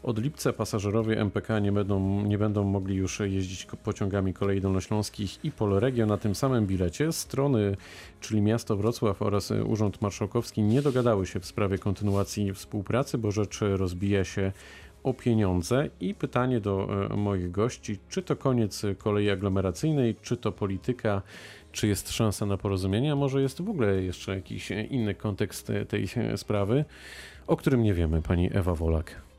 od lipca pasażerowie MPK nie będą, nie będą mogli już jeździć pociągami kolei dolnośląskich i Polregio na tym samym bilecie. Strony, czyli miasto Wrocław oraz Urząd Marszałkowski nie dogadały się w sprawie kontynuacji współpracy, bo rzecz rozbija się o pieniądze. I pytanie do e, moich gości, czy to koniec kolei aglomeracyjnej, czy to polityka, czy jest szansa na porozumienie, a może jest w ogóle jeszcze jakiś inny kontekst tej sprawy, o którym nie wiemy, pani Ewa Wolak.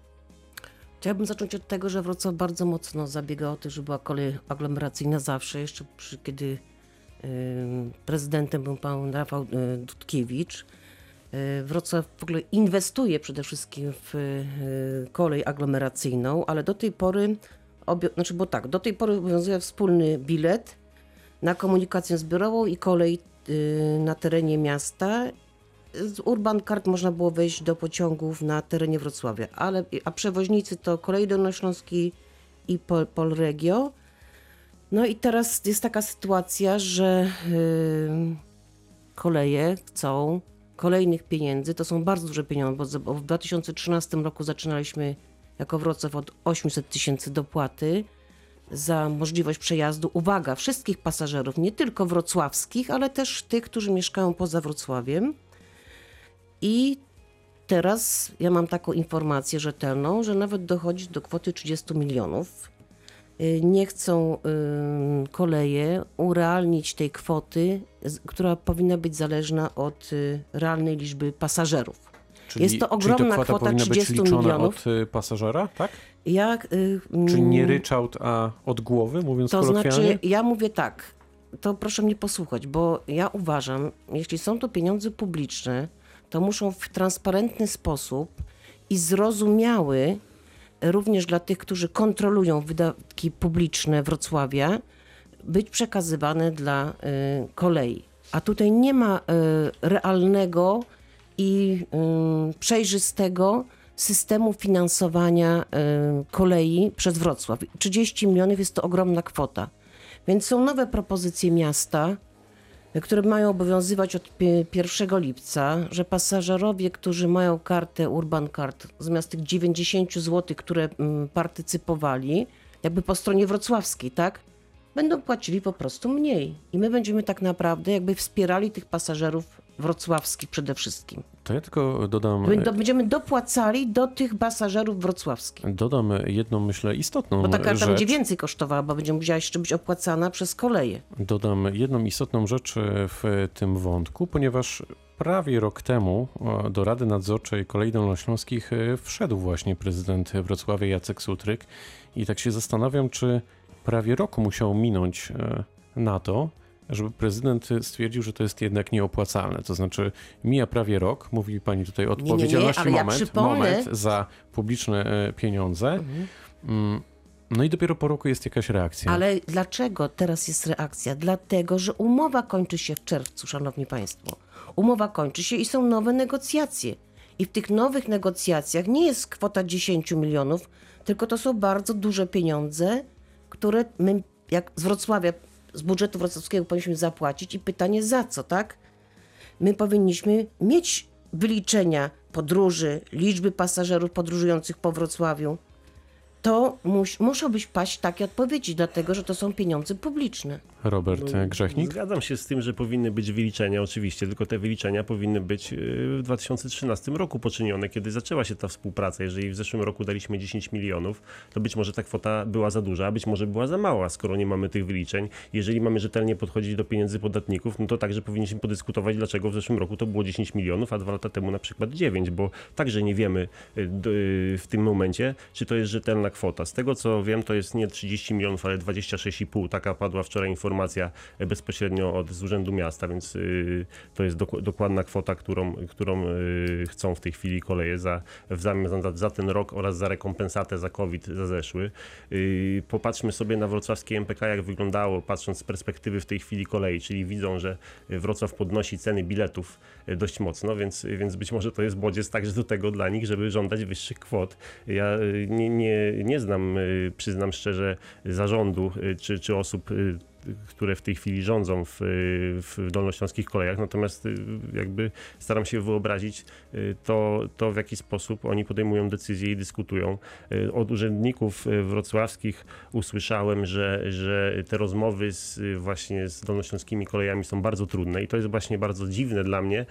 Chciałabym zacząć od tego, że Wrocław bardzo mocno zabiega o to, żeby była kolej aglomeracyjna zawsze, jeszcze przy, kiedy y, prezydentem był pan Rafał y, Dudkiewicz. Y, Wrocław w ogóle inwestuje przede wszystkim w kolej aglomeracyjną, ale do tej pory, obie, znaczy bo tak, do tej pory obowiązuje wspólny bilet na komunikację zbiorową i kolej na terenie miasta z Urban Card można było wejść do pociągów na terenie Wrocławia, ale, a przewoźnicy to Kolej Dolnośląski i Pol, Polregio. No i teraz jest taka sytuacja, że yy, koleje chcą kolejnych pieniędzy. To są bardzo duże pieniądze, bo, w 2013 roku zaczynaliśmy jako Wrocław od 800 tysięcy dopłaty za możliwość przejazdu, uwaga, wszystkich pasażerów, nie tylko wrocławskich, ale też tych, którzy mieszkają poza Wrocławiem. I teraz ja mam taką informację rzetelną, że nawet dochodzi do kwoty 30 milionów. Y, Nie chcą koleje urealnić tej kwoty, która powinna być zależna od y, realnej liczby pasażerów. Jest to czyli ogromna kwota kwota powinna 30 być liczona milionów. od y, pasażera, tak? Ja, y, Czyli nie mm, ryczałt, a od głowy, mówiąc To znaczy, ja mówię tak, to proszę mnie posłuchać, bo ja uważam, jeśli są to pieniądze publiczne, to muszą w transparentny sposób i zrozumiały również dla tych, którzy kontrolują wydatki publiczne Wrocławia, być przekazywane dla y, kolei. A tutaj nie ma y, realnego i y, przejrzystego systemu finansowania y, kolei przez Wrocław. 30 milionów jest to ogromna kwota. Więc są nowe propozycje miasta, które mają obowiązywać od pi- 1 lipca, że pasażerowie, którzy mają kartę Urban Card, zamiast tych 90 zł, które mm, partycypowali, jakby po stronie wrocławskiej, tak? będą płacili po prostu mniej. I my będziemy tak naprawdę jakby wspierali tych pasażerów wrocławskich przede wszystkim. To ja tylko dodam, Będą- Będziemy dopłacali do tych pasażerów wrocławskich. dodam jedną, myślę, istotną Bo ta karta rzecz. będzie więcej kosztowała, bo będzie musiała jeszcze być opłacana przez koleje. Dodam jedną istotną rzecz e, w tym wątku, ponieważ prawie rok temu e, do Rady Nadzorczej Kolei Dolnośląskich e, wszedł właśnie prezydent Wrocławia Jacek Sutryk i tak się zastanawiam, czy prawie rok musiał minąć e, na to, żeby prezydent stwierdził, że to jest jednak nieopłacalne. To znaczy mija prawie rok, mówi pani tutaj o nie, nie, odpowiedzialności, ale ja moment, przypomnę- moment za publiczne e, pieniądze. Mm, No i dopiero po roku jest jakaś reakcja. Ale dlaczego teraz jest reakcja? Dlatego, że umowa kończy się w czerwcu, szanowni państwo. Umowa kończy się i są nowe negocjacje. I w tych nowych negocjacjach nie jest kwota 10 milionów, tylko to są bardzo duże pieniądze, które my, jak z Wrocławia, z budżetu wrocławskiego powinniśmy zapłacić. I pytanie za co, tak? my powinniśmy mieć wyliczenia podróży, liczby pasażerów podróżujących po Wrocławiu. To mus, muszą być paść takie odpowiedzi, dlatego że to są pieniądze publiczne. Robert e, Grzechnik? Zgadzam się z tym, że powinny być wyliczenia, oczywiście, tylko te wyliczenia powinny być y, w 2013 roku poczynione, kiedy zaczęła się ta współpraca. Jeżeli w zeszłym roku daliśmy 10 milionów, to być może ta kwota była za duża, a być może była za mała, skoro nie mamy tych wyliczeń. Jeżeli mamy rzetelnie podchodzić do pieniędzy podatników, no to także powinniśmy podyskutować, dlaczego w zeszłym roku to było 10 milionów, a dwa lata temu na przykład 9, bo także nie wiemy y, y, w tym momencie, czy to jest rzetelna kwota. Z tego co wiem, to jest nie 30 milionów, ale 26,5. Taka padła wczoraj informacja e, bezpośrednio od z Urzędu Miasta, więc y, to jest dok- dokładna kwota, którą, którą y, chcą w tej chwili koleje za, w zamian za, za ten rok oraz za rekompensatę za COVID za zeszły. Y, Popatrzmy sobie na wrocławskie MPK, jak wyglądało, patrząc z perspektywy w tej chwili kolei, czyli widzą, że Wrocław podnosi ceny biletów dość mocno, więc, więc być może to jest bodziec także do tego dla nich, żeby żądać wyższych kwot. Ja y, nie, nie, nie znam, y, przyznam szczerze, zarządu y, czy, czy osób które w tej chwili rządzą w, w dolnośląskich kolejach, natomiast y, jakby staram się wyobrazić y, to, to, w jaki sposób oni podejmują decyzje i dyskutują. Y, Od urzędników wrocławskich usłyszałem, że, że te rozmowy z, właśnie z dolnośląskimi kolejami są bardzo trudne i to jest właśnie bardzo dziwne dla mnie,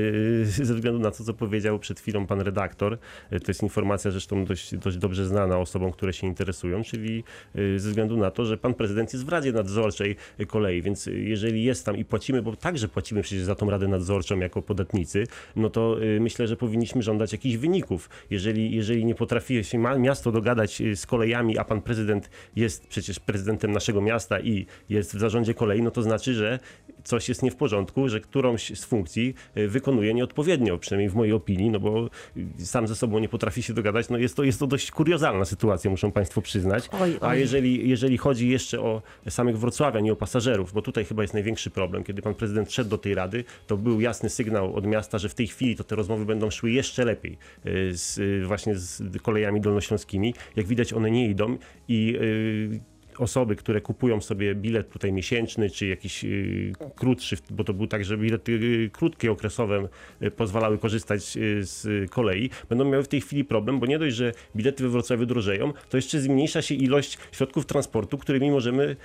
ze względu na to, co powiedział przed chwilą pan redaktor. To jest informacja zresztą dość, dość dobrze znana osobom, które się interesują, czyli ze względu na to, że pan prezydent jest w Radzie Nadzorczej kolei, więc jeżeli jest tam i płacimy, bo także płacimy przecież za tą Radę Nadzorczą jako podatnicy, no to y, myślę, że powinniśmy żądać jakichś wyników. Jeżeli, jeżeli nie potrafi się miasto dogadać y, z kolejami, a pan prezydent jest przecież prezydentem naszego miasta i jest w zarządzie kolei, no to znaczy, że coś jest nie w porządku, że którąś z funkcji y, wykonuje nieodpowiednio, przynajmniej w mojej opinii, no bo sam ze sobą nie potrafi się dogadać, no jest to, jest to dość kuriozalna sytuacja, muszą państwo przyznać. A jeżeli, jeżeli chodzi jeszcze o samych wrocławian i o pasażerów, bo tutaj chyba jest największy problem, kiedy pan prezydent szedł do tej rady, to był jasny sygnał od miasta, że w tej chwili to te rozmowy będą szły jeszcze lepiej y, z, y, właśnie z kolejami dolnośląskimi. Jak widać one nie idą i y, osoby, które kupują sobie bilet tutaj miesięczny, czy jakiś y, krótszy, bo to był tak, że bilety y, krótkie, okresowe y, pozwalały korzystać z kolei, będą miały w tej chwili problem, bo nie dość, że bilety we Wrocławiu drożeją, to jeszcze zmniejsza się ilość środków transportu, którymi możemy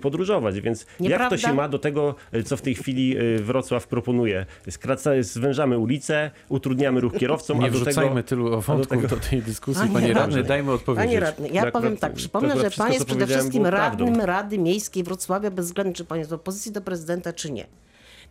podróżować, więc jak to Nieprawda. się ma do tego, co w tej chwili Wrocław proponuje? Skraca, zwężamy ulice, utrudniamy ruch kierowcom, Nie a do wrzucajmy tego... tylu wątków tego- do tej dyskusji, Panie panie radny, radny. dajmy odpowiedzieć. Panie radny, ja To powiem akurat- tak, to przypomnę, że pan jest przede powiedziałem, wszystkim prawdą. radnym Rady Miejskiej Wrocławia, bez względu czy pan jest w opozycji do prezydenta, czy nie.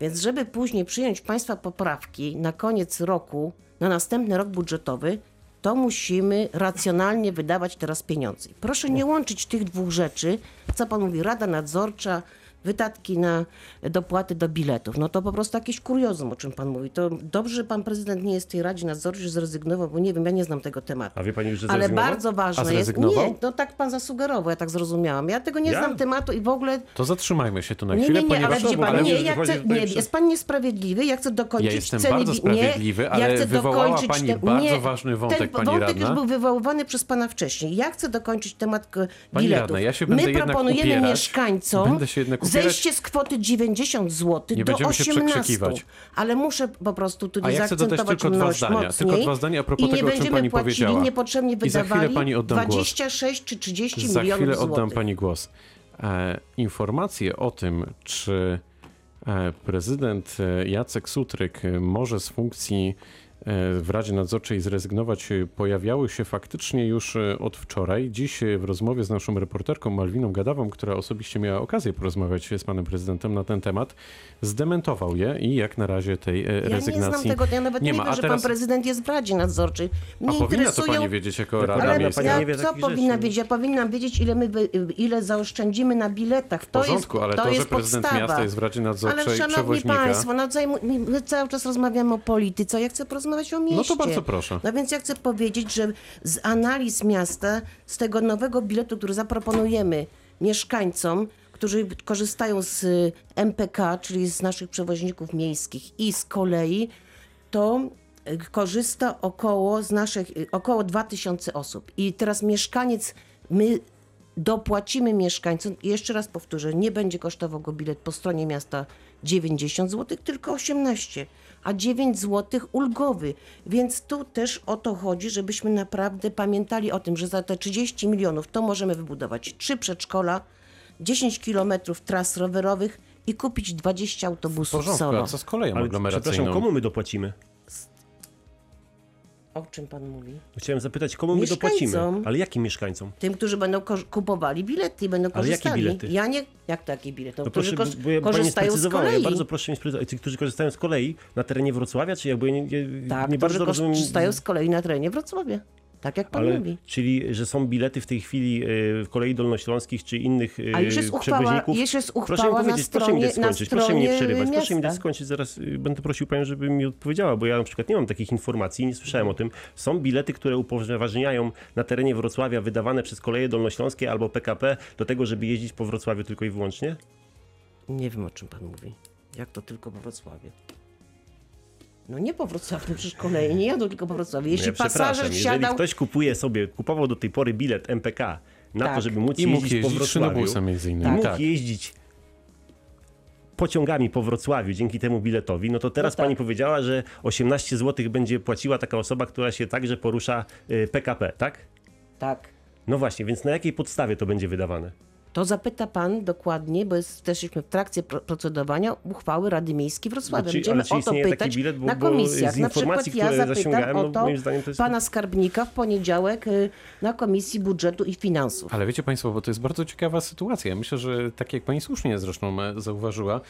Więc żeby później przyjąć państwa poprawki na koniec roku, na następny rok budżetowy, to musimy racjonalnie wydawać teraz pieniądze. Proszę nie łączyć tych dwóch rzeczy, co pan mówi, Rada Nadzorcza, wydatki na dopłaty do biletów. No to po prostu jakieś kuriozum, o czym pan mówi. To dobrze, że pan prezydent nie jest w tej Radzie Nadzorczej, że zrezygnował, bo nie wiem, ja nie znam tego tematu. A wie pani że Ale bardzo A ważne jest. Nie, no tak pan zasugerował, ja tak zrozumiałam. Ja tego nie Ja? znam tematu i w ogóle. To zatrzymajmy się tu na Nie, chwilę, nie, nie, ale ponieważ wie pan, ale nie, ja chcę, nie, jest pan niesprawiedliwy, ja chcę dokończyć Ja jestem ceny bardzo sprawiedliwy, nie, ale ja chcę wywołała dokończyć pani te- bardzo nie, ważny wątek, ten pani wątek radna. już był wywoływany przez pana wcześniej. Ja chcę dokończyć temat k- Pani biletów. radna, ja się będę My jednak proponujemy upierać. mieszkańcom Będę się jednak upierać. zejście z kwoty 90 zł Nie do będziemy się 18. przekrzykiwać. Ale muszę po prostu tu A ja chcę dodać tylko dwa zdania. mocniej. Tylko dwa zdania a propos I nie tego, o czym będziemy pani płacili powiedziała. niepotrzebnie I za wydawali pani oddam głos. 26 czy 30 Za milionów chwilę oddam złotych. pani głos. e, informacje o tym, czy e, prezydent e, Jacek Sutryk może z funkcji w Radzie Nadzorczej zrezygnować, e, pojawiały się faktycznie już e, od wczoraj. Dziś e, w rozmowie z naszą reporterką Malwiną Gadawą, która osobiście miała okazję porozmawiać z panem prezydentem na ten temat, zdementował je i jak na razie tej e, Ja nie rezygnacji znam tego, ja nawet nie, nie ma. wiem, A że teraz- pan prezydent jest w Radzie Nadzorczej. A Mnie powinna to interesują... pani wiedzieć jako Rada Ale Miejska. ja, nie co powinna wiedzieć? Ja powinnam wiedzieć, ile, my, ile zaoszczędzimy na biletach. W To porządku, jest, ale to, to, że prezydent podstawa. miasta jest w Radzie Nadzorczej Ale szanowni państwo, no my cały czas rozmawiamy o polityce, ja chcę porozmawiać o mieście. No to bardzo proszę. No więc ja chcę powiedzieć, że z analiz miasta, z tego nowego biletu, który zaproponujemy mieszkańcom, którzy korzystają z y, MPK, czyli z naszych przewoźników miejskich i z kolei, to y, korzysta około z naszych, y, około 2000 osób. I teraz mieszkaniec, my dopłacimy mieszkańcom, i jeszcze raz powtórzę, nie będzie kosztował go bilet po stronie miasta 90 zł, tylko 18, a 9 zł ulgowy. Więc tu też o to chodzi, żebyśmy naprawdę pamiętali o tym, że za te 30 milionów to możemy wybudować trzy przedszkola, 10 kilometrów tras rowerowych i kupić 20 W autobusów porządku, solo. a co z koleją Ale aglomeracyjną? przepraszam, komu my dopłacimy? O czym pan mówi? Chciałem zapytać, komu my dopłacimy? Ale jakim mieszkańcom? Tym, którzy będą ko- kupowali bilety i będą Ale jakie korzystali. bilety? Ja nie. Jak takie bilety? No, No proszę, kos- bo ja korzystają z sprecyzowała. Ja kolei. bardzo proszę mi sprecyzować. Ci, którzy korzystają z kolei na terenie Wrocławia, czy jakby nie, nie, Tak, nie bardzo rozumiem... korzystają z kolei na terenie Wrocławia. Tak jak pan Ale, mówi. czyli, że są bilety w tej chwili y, w kolei dolnośląskich czy innych A już jest uchwała, przewoźników. już jest uchwała proszę mi na powiedzieć, proszę mi dać skończyć, proszę mi nie stronie przerywać, proszę mi dać miasta. skończyć, zaraz y, będę prosił panią, żeby mi odpowiedziała, bo ja na przykład nie mam takich informacji, nie słyszałem o tym. Są bilety, które upoważniają na terenie Wrocławia wydawane przez koleje dolnośląskie albo PKP do tego, żeby jeździć po Wrocławiu tylko i wyłącznie? Nie wiem, o czym pan mówi. Jak to tylko po Wrocławiu? No nie po Wrocławiu, przecież koleje nie jadą tylko po Wrocławiu. Jeśli No ja pasażer jeżeli wsiadał... ktoś kupuje sobie, kupował do tej pory bilet MPK na to, Tak. żeby móc I mógł jeździć po jeździć Wrocławiu, i mógł Tak. jeździć pociągami po Wrocławiu dzięki temu biletowi, no to teraz No tak. pani powiedziała, że 18 zł będzie płaciła taka osoba, która się także porusza y, PKP, tak? Tak. No właśnie, więc na jakiej podstawie to będzie wydawane? To zapyta pan dokładnie, bo jest, też jesteśmy w trakcie pro- procedowania uchwały Rady Miejskiej Wrocławia. No, czy- Będziemy ale czy o to pytać bilet? Bo- na komisjach. Na przykład ja zapytam o no, to moim zdaniem to jest- pana skarbnika w poniedziałek y, na Komisji Budżetu i Finansów. Ale wiecie Państwo, bo to jest bardzo ciekawa sytuacja. Myślę, że tak jak Pani słusznie zresztą e, zauważyła,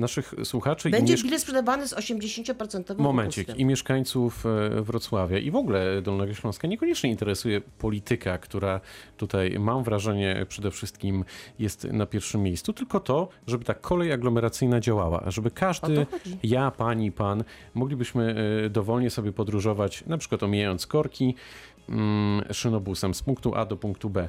naszych słuchaczy Będzie mieszk- bilet sprzedawany z 80% Momencik. I mieszkańców e, Wrocławia i w ogóle Dolnego Śląska niekoniecznie interesuje polityka, która tutaj mam wrażenie przede wszystkim jest na pierwszym miejscu, tylko to, żeby ta kolej aglomeracyjna działała, żeby każdy, ja, pani, pan, moglibyśmy e, dowolnie sobie podróżować, na przykład omijając korki, mm, szynobusem z punktu A do punktu B.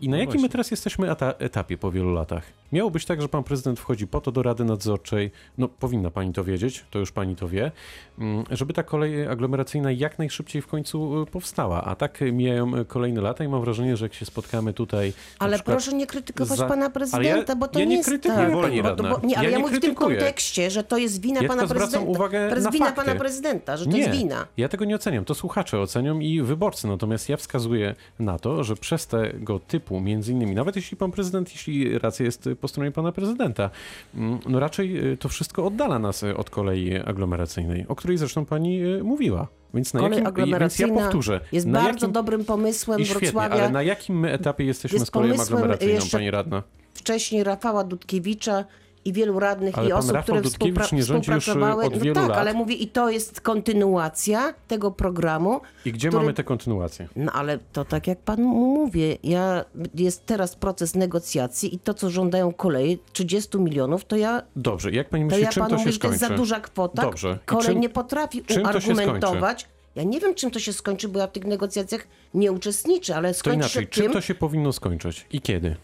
I na No jakim my teraz jesteśmy eta- etapie po wielu latach? Miało być tak, że pan prezydent wchodzi po to do Rady Nadzorczej, no powinna pani to wiedzieć, to już pani to wie, mm, żeby ta kolej aglomeracyjna jak najszybciej w końcu y, powstała. A tak mijają y, kolejne lata i mam wrażenie, że jak się spotkamy tutaj. Ale proszę nie krytykować za- pana Ale prezydenta, ja- bo to ja nie, nie jest krytykuję tak. pani bo, radna. bo, nie, ale Ja ja, mówię w tym krytykuję. kontekście, że to jest wina Ja pana prezydenta. uwagę to jest na wina fakty. pana prezydenta, że to nie, jest wina. ja tego nie oceniam. To słuchacze ocenią i wyborcy. Natomiast ja wskazuję na to, że przez tego typu, między innymi, nawet jeśli pan prezydent, jeśli racja jest po stronie pana prezydenta, mm, no raczej y, to wszystko oddala nas y, od kolei aglomeracyjnej, o której zresztą pani y, mówiła. Więc na Kolej jakim, więc ja powtórzę. jest bardzo jakim, dobrym pomysłem I świetnie, Wrocławia. ale na jakim my etapie jesteśmy Jest z koleją aglomeracyjną, pani radna? Wcześniej Rafała Dudkiewicza i wielu radnych Ale i osób, Rafał które Dudkiewicz współpra- nie rządzi już, y, współpracowały. od no wielu tak, lat. ale mówię, i to jest kontynuacja tego programu. I gdzie który- mamy tę kontynuację? No ale to tak jak pan mówię, ja, jest teraz proces negocjacji i to, co żądają kolej, 30 milionów, to ja, Dobrze, jak pani to myśli, ja czym to mówię, się że to jest za duża kwota. Dobrze. I Kolej czym- nie potrafi czym to się uargumentować. Ja nie wiem, czym to się skończy, bo ja w tych negocjacjach nie uczestniczę, ale To skończy inaczej, się czym tym, to się powinno skończyć i kiedy?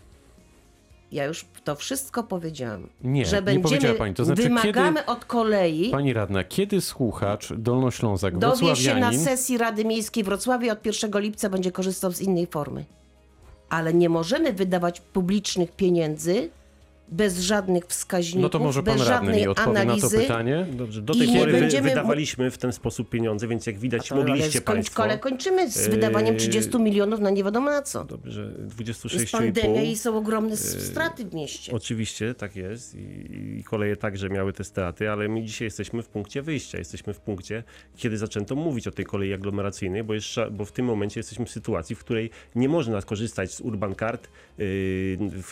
Ja już to wszystko powiedziałam, Nie, że nie będziemy, powiedziała pani. To znaczy, wymagamy kiedy- od kolei, Pani radna, kiedy słuchacz Dolnoślązak, dowie się na sesji Rady Miejskiej Wrocławia od 1 lipca będzie korzystał z innej formy. Ale nie możemy wydawać publicznych pieniędzy bez żadnych wskaźników, No to może pan bez radny żadnej mi odpowie analizy. na to pytanie. Dobrze, do tej I pory będziemy- wydawaliśmy w ten sposób pieniądze, więc jak widać To, ale mogliście skończ, państwo... ale kończymy z wydawaniem Yy, 30 milionów na nie wiadomo na co. Dobrze, Jest 26,5. pandemia i są ogromne s- straty w mieście. Oczywiście, tak jest. I, I koleje także miały te straty, ale my dzisiaj jesteśmy w punkcie wyjścia. Jesteśmy w punkcie, kiedy zaczęto mówić o tej kolei aglomeracyjnej, bo, jeszcze, bo w tym momencie jesteśmy w sytuacji, w której nie można korzystać z Urban Card, yy,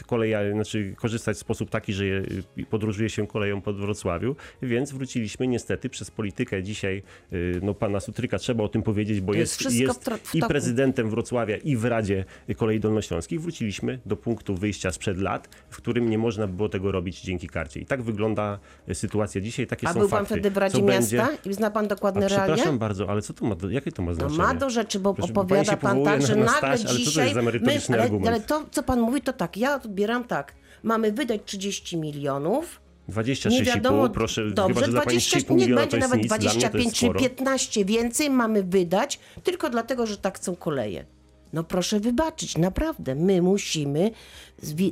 koleja, znaczy korzystać w sposób taki, że y, podróżuje się koleją po Wrocławiu, więc wróciliśmy niestety przez politykę dzisiaj yy, no, pana Sutryka, trzeba o tym powiedzieć, bo To jest jest, jest w w i prezydentem Wrocławia i w Radzie Kolei Dolnośląskich wróciliśmy do punktu wyjścia sprzed lat, w którym nie można było tego robić dzięki karcie. I tak wygląda sytuacja dzisiaj, takie A są był pan fakty. wtedy w Radzie Co Miasta będzie- i zna pan A dokładne realia? przepraszam bardzo, ale co to ma, do, jakie to ma No znaczenie? ma do rzeczy, bo Proszę, opowiada pan powołuje tak, że na nagle staż, ale co to jest dzisiaj... za merytoryczny ale, argument? ale to, co pan mówi, to tak, ja odbieram tak. Mamy wydać 30 milionów, nie 26,5, wiadomo, proszę, dobrze, chyba, że dla pani 20, 3,5 niech będzie nawet nic, dla mnie to 25 jest czy sporo. 15 więcej mamy wydać, tylko dlatego, że tak chcą koleje. No proszę wybaczyć, naprawdę, my musimy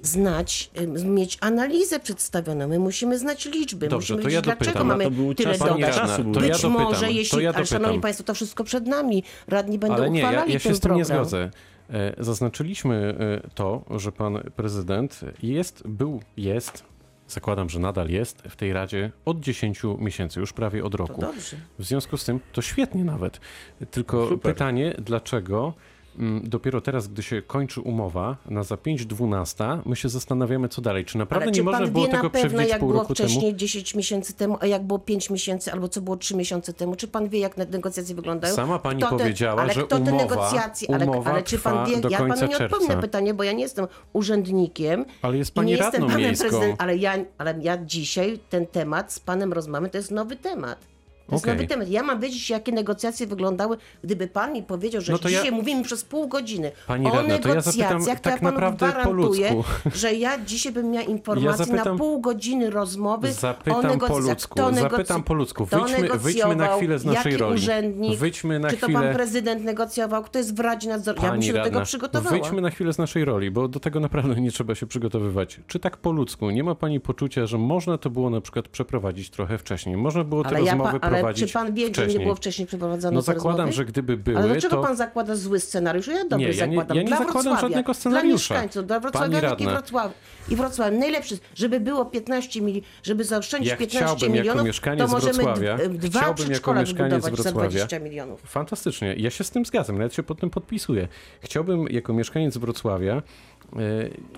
znać, mieć analizę przedstawioną, my musimy znać liczby, Dobrze, musimy to wiedzieć, ja dopytam. dlaczego mamy to był tyle czas- dodań. radna, czasu to ja Być dopytam, może, jeśli, to ja ale szanowni państwo, to wszystko przed nami, radni będą Ale nie, ja, uchwalali ja się ten z tym nie program. zgodzę. E, Zaznaczyliśmy e, to, że pan prezydent jest, był, jest, zakładam, że nadal jest w tej Radzie od 10 miesięcy, już prawie od roku. dobrze. W związku z tym to świetnie nawet. Tylko Super. pytanie, dlaczego dopiero teraz, gdy się kończy umowa na za 5.12, my się zastanawiamy, co dalej. Czy naprawdę Ale nie czy można było tego pewno, przewidzieć jak pół było roku wcześniej temu? 10 miesięcy temu, a jak było 5 miesięcy, albo co było 3 miesiące temu? Czy pan wie, jak ne- negocjacje wyglądają? Sama pani Kto te- powiedziała, ale że kto te umowa- negocjacje, ale, umowa ale czy pan wie, ja panu nie odpowiem na pytanie, bo ja nie jestem urzędnikiem. Ale jest pani nie jestem radną panem miejską. prezydent, ale ja, ale ja dzisiaj ten temat z panem rozmawiam, to jest nowy temat. To Okej. nowy temat. Ja mam wiedzieć, jakie negocjacje wyglądały, gdyby pan mi powiedział, że No to ja- dzisiaj mówimy przez pół godziny Pani o radna, to ja zapytam negocjacjach, to ja tak panu naprawdę po gwarantuję, ludzku. że ja dzisiaj bym miała informację zapytam- na pół godziny rozmowy o Zapytam po negocjacjach. ludzku, Kto negocy- zapytam po ludzku. Wyjdźmy, wyjdźmy na chwilę z naszej jaki roli. urzędnik, Wyjdźmy na czy to chwilę... pan prezydent negocjował, kto jest w Radzie Nadzoru. Ja bym się do tego przygotowała. wyjdźmy na chwilę z naszej roli, bo do tego naprawdę nie trzeba się przygotowywać. Czy tak po ludzku, nie ma pani poczucia, że można to było na przykład przeprowadzić trochę wcześniej? Można było te Ale, ja rozmowy pa, ale czy pan wie, że wcześniej? nie było wcześniej przeprowadzone No zakładam, rozmowy? że gdyby były, Ale dlaczego to... pan zakłada zły scenariusz? Ja dobry Nie, ja nie- zakładam. ja nie dla zakładam Wrocławia, żadnego Dla scenariusza. mieszkańców, dla wrocławianek i. Wrocław. I Wrocław najlepszy, żeby było 15 milionów, żeby zaoszczędzić Ja 15 chciałbym jako milionów, to możemy dwa chciałbym jako mieszkaniec Wrocławia, 20 milionów. Fantastycznie. Ja się z tym zgadzam, nawet się pod tym podpisuję. Chciałbym jako mieszkaniec Wrocławia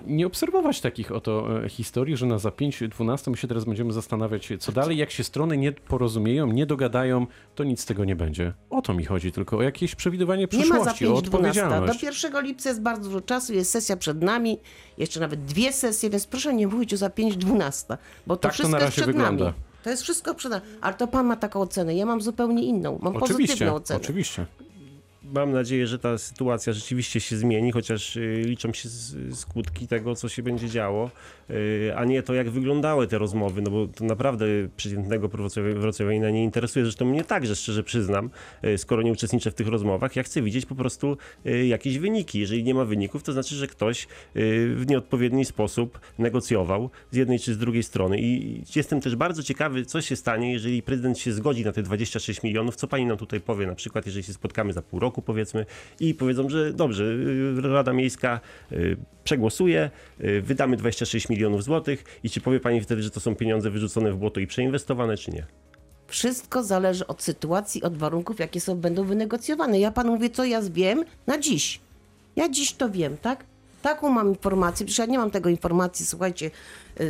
nie obserwować takich oto e, historii, że na za 5-12 my się teraz będziemy zastanawiać, co dalej. Jak się strony nie porozumieją, nie dogadają, to nic z tego nie będzie. O to mi chodzi tylko, o jakieś przewidywanie Nie ma za przyszłości, o 5 12. odpowiedzialność. Do 1 lipca jest bardzo dużo czasu, jest sesja przed nami, jeszcze nawet dwie sesje, więc proszę nie mówić o za 5 12, bo to Tak to wszystko na jest razie przed wygląda. nami. To jest wszystko przed nami. Ale to pan ma taką ocenę, ja mam zupełnie inną, mam Oczywiście, pozytywną ocenę. oczywiście. Mam nadzieję, że ta sytuacja rzeczywiście się zmieni, chociaż y, liczą się skutki tego, co się będzie działo, a nie to, jak wyglądały te rozmowy, no bo to naprawdę przeciętnego wrocławia- wrocławianina nie interesuje, zresztą mnie także, szczerze przyznam, y, skoro nie uczestniczę w tych rozmowach, ja chcę widzieć po prostu y, jakieś wyniki. Jeżeli nie ma wyników, to znaczy, że ktoś w nieodpowiedni sposób negocjował z jednej czy z drugiej strony. I jestem też bardzo ciekawy, co się stanie, jeżeli prezydent się zgodzi na te 26 milionów, co pani nam tutaj powie, na przykład, jeżeli się spotkamy za pół roku, powiedzmy, i powiedzą, że dobrze, Rada Miejska przegłosuje, wydamy 26 milionów złotych i czy powie pani wtedy, że to są pieniądze wyrzucone w błoto i przeinwestowane, czy nie? Wszystko zależy od sytuacji, od warunków, jakie są, będą wynegocjowane. Ja panu mówię, co ja wiem na dziś. Ja dziś to wiem, tak? Taką mam informację, przecież ja nie mam tego informacji, słuchajcie,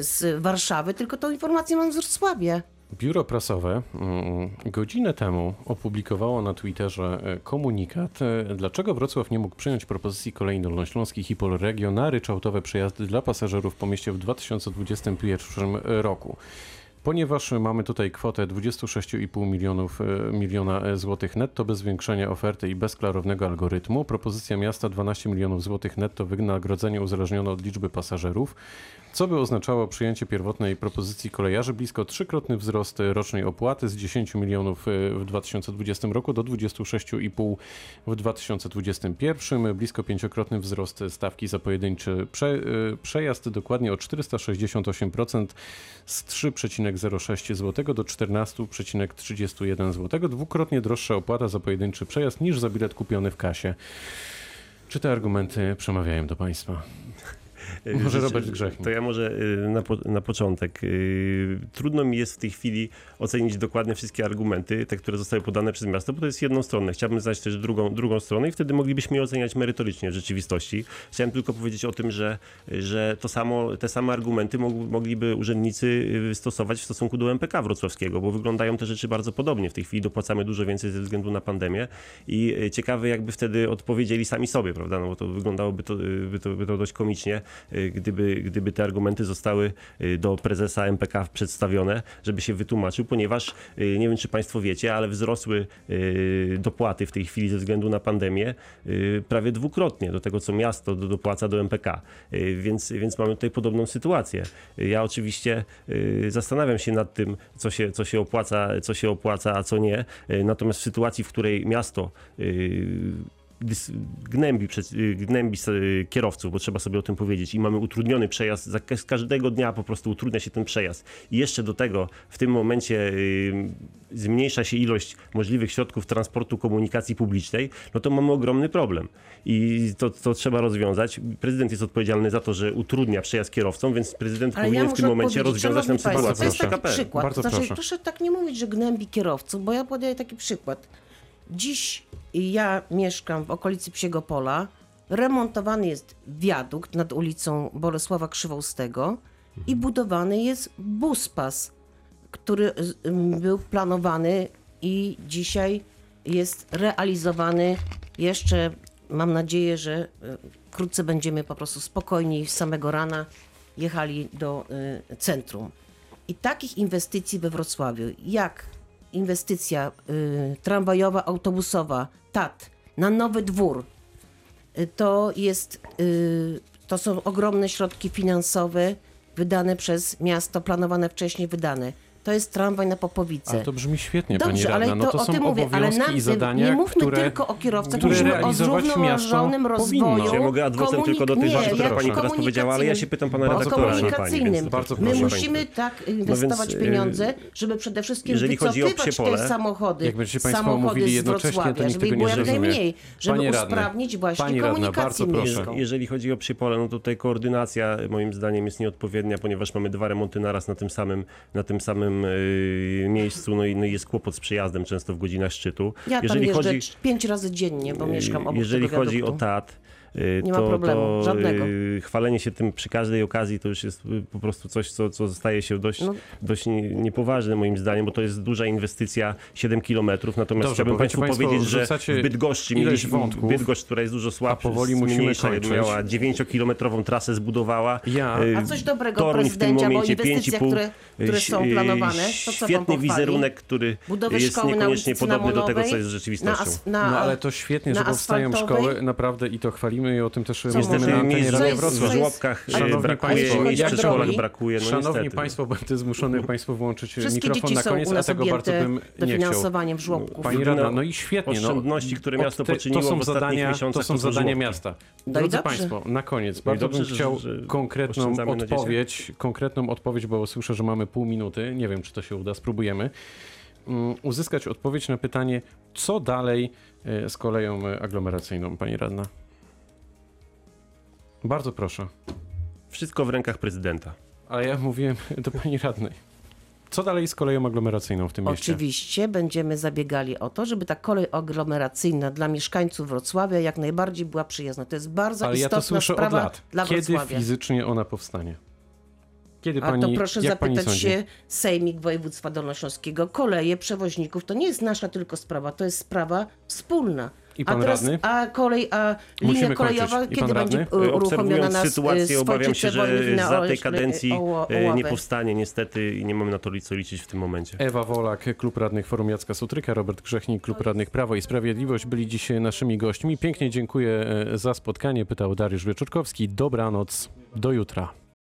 z Warszawy, tylko tą informację mam z Wrocławia. Biuro prasowe mm, godzinę temu opublikowało na Twitterze e, komunikat, e, dlaczego Wrocław nie mógł przyjąć propozycji kolei dolnośląskich i Polregio na ryczałtowe przejazdy dla pasażerów po mieście w 2021 roku. Ponieważ mamy tutaj kwotę 26,5 milionów, e, miliona złotych netto bez zwiększenia oferty i bez klarownego algorytmu, propozycja miasta 12 milionów złotych netto wynagrodzenie uzależnione od liczby pasażerów, co by oznaczało przyjęcie pierwotnej propozycji kolejarzy blisko trzykrotny wzrost rocznej opłaty z 10 milionów e, w 2020 roku do 26,5 w 2021, blisko pięciokrotny wzrost stawki za pojedynczy prze, e, przejazd, dokładnie o 468% z 3,06 zł do 14,31 zł, dwukrotnie droższa opłata za pojedynczy przejazd niż za bilet kupiony w kasie. Czy te argumenty przemawiają do Państwa? Może Robert Grzechnik. To ja może y, na, po, na początek. Y, Trudno mi jest w tej chwili ocenić dokładnie wszystkie argumenty, te, które zostały podane przez miasto, bo to jest jedną stronę. Chciałbym znać też drugą, drugą stronę i wtedy moglibyśmy je oceniać merytorycznie w rzeczywistości. Chciałem tylko powiedzieć o tym, że, że to samo, te same argumenty mog, mogliby urzędnicy stosować w stosunku do MPK wrocławskiego, bo wyglądają te rzeczy bardzo podobnie. W tej chwili dopłacamy dużo więcej ze względu na pandemię i ciekawe jakby wtedy odpowiedzieli sami sobie, prawda, no bo to wyglądałoby to, by to, by to dość komicznie, gdyby, gdyby te argumenty zostały y, do prezesa MPK przedstawione, żeby się wytłumaczył, ponieważ y, nie wiem, czy Państwo wiecie, ale wzrosły y, dopłaty w tej chwili ze względu na pandemię y, prawie dwukrotnie do tego, co miasto do- dopłaca do MPK. Y, Więc, więc mamy tutaj podobną sytuację. Y, Ja oczywiście y, zastanawiam się nad tym, co się, co się, opłaca, co się opłaca, a co nie. Y, Natomiast w sytuacji, w której miasto y, gnębi, przed, y, gnębi y, kierowców, bo trzeba sobie o tym powiedzieć i mamy utrudniony przejazd, za z każdego dnia po prostu utrudnia się ten przejazd i jeszcze do tego w tym momencie y, zmniejsza się ilość możliwych środków transportu komunikacji publicznej, no to mamy ogromny problem i to, to trzeba rozwiązać. Prezydent jest odpowiedzialny za to, że utrudnia przejazd kierowcom, więc prezydent Ale powinien ja w tym momencie rozwiązać państwo, sytuację. To jest taki Proszę. przykład. Bardzo znaczy, proszę. proszę tak nie mówić, że gnębi kierowców, bo ja podaję taki przykład. Dziś ja mieszkam w okolicy Psiego Pola. Remontowany jest wiadukt nad ulicą Bolesława Krzywoustego i budowany jest buspas, który był planowany i dzisiaj jest realizowany. Jeszcze mam nadzieję, że y, wkrótce będziemy po prostu spokojni samego rana jechali do y, centrum. I takich inwestycji we Wrocławiu, jak inwestycja y, tramwajowa, autobusowa, TAT, na Nowy Dwór, y, to jest, y, to są ogromne środki finansowe wydane przez miasto, planowane wcześniej, wydane. To jest tramwaj na Popowice. Ale to brzmi świetnie, pani Dobrze, radna. ale No to, to o są tym mówię, ale na, i zadania, nie mówmy które, tylko o kierowcach, które mówimy o zrównoważonym rozwoju. Ja mogę adwocem tylko do tych rzeczy, nie, które jak pani teraz powiedziała, ale ja się pytam pana Bardzo redaktora, pani. komunikacyjnym. Więc Bardzo My proszę musimy tak inwestować No więc, pieniądze, y, żeby przede wszystkim jeżeli chodzi o wycofywać pole, te samochody, Jak będziecie państwo samochody mówili jednocześnie, to nikt żeby tego było nie jak zrozumie. najmniej, żeby Panie radny, usprawnić właśnie pani radna, komunikację bardzo proszę. miejską. Jeżeli chodzi o Przypole, no to tutaj koordynacja moim zdaniem jest nieodpowiednia, ponieważ mamy dwa remonty naraz na tym samym, na tym samym yy, miejscu, no i, no i jest kłopot z przyjazdem często w godzinach szczytu. Ja tam jeżeli jeżdżę chodzi, pięć razy dziennie, bo mieszkam obok jeżeli chodzi o. TAT, y, Nie ma to, problemu, to żadnego. y, chwalenie się tym przy każdej okazji to już jest y, po prostu coś, co, co staje się dość, No. dość nie- niepoważne moim zdaniem, bo to jest duża inwestycja, 7 kilometrów, natomiast Dobrze, chciałbym Państwu państwo, powiedzieć, że w Bydgoszczy mieliśmy, wątków, Bydgoszcz, która jest dużo słabsza, powoli musimy kończyć. miała 9-kilometrową trasę zbudowała. Ja- A coś dobrego, Torun w tym prezydencie, bo momencie inwestycje, 5,5, które- które są planowane, to co Świetny wizerunek, który Budowę jest niekoniecznie podobny do tego, co jest rzeczywistością. Na, na, No ale to świetnie, że powstają szkoły, naprawdę i to chwalimy i o tym też Co mówimy może- na antenie Radia Wrocław. w żłobkach y, Szanowni brakuje, państwo, miejsc w jak przedszkolach brakuje, no Szanowni niestety. Państwo, będę zmuszony Państwu włączyć Wszystkie mikrofon na koniec, a tego bardzo bym nie chciał. dofinansowaniem żłobków. Pani radna, no i świetnie. No, Oszczędności, które miasto te- poczyniło to są w ostatnich zadania, miesiącach, To są zadania żłobki. miasta. No Drodzy. Państwo, na koniec, bardzo bym chciał konkretną odpowiedź, konkretną odpowiedź, bo słyszę, że mamy pół minuty. Nie wiem, czy to się uda, spróbujemy. Mm, Uzyskać odpowiedź na pytanie, co dalej e, z koleją e, aglomeracyjną, Pani radna? Bardzo proszę. Wszystko w rękach prezydenta. Ale ja mówiłem do Pani radnej. Co dalej z koleją aglomeracyjną w tym mieście? Oczywiście będziemy zabiegali o to, żeby ta kolej aglomeracyjna dla mieszkańców Wrocławia jak najbardziej była przyjazna. To jest bardzo Ale ja istotna to słyszę od sprawa lat. dla Kiedy Wrocławia. fizycznie ona powstanie? Kiedy A pani, to proszę zapytać się Sejmik Województwa Dolnośląskiego. Koleje przewoźników to nie jest nasza tylko sprawa, to jest sprawa wspólna. I A pan teraz, radny? a kolej, a linia Musimy kolejowa, kończyć. Kiedy pan będzie radny? e, uruchomiona Obserwując na sytuację, obawiam się, że za tej kadencji e, nie powstanie. niestety i nie mamy na to co liczyć w tym momencie. Ewa Wolak, Klub Radnych Forum Jacka Sutryka, Robert Grzechnik, Klub Radnych Prawo i Sprawiedliwość byli dzisiaj naszymi gośćmi. Pięknie dziękuję e, za spotkanie, pytał Dariusz Wieczorkowski. Dobranoc, do jutra.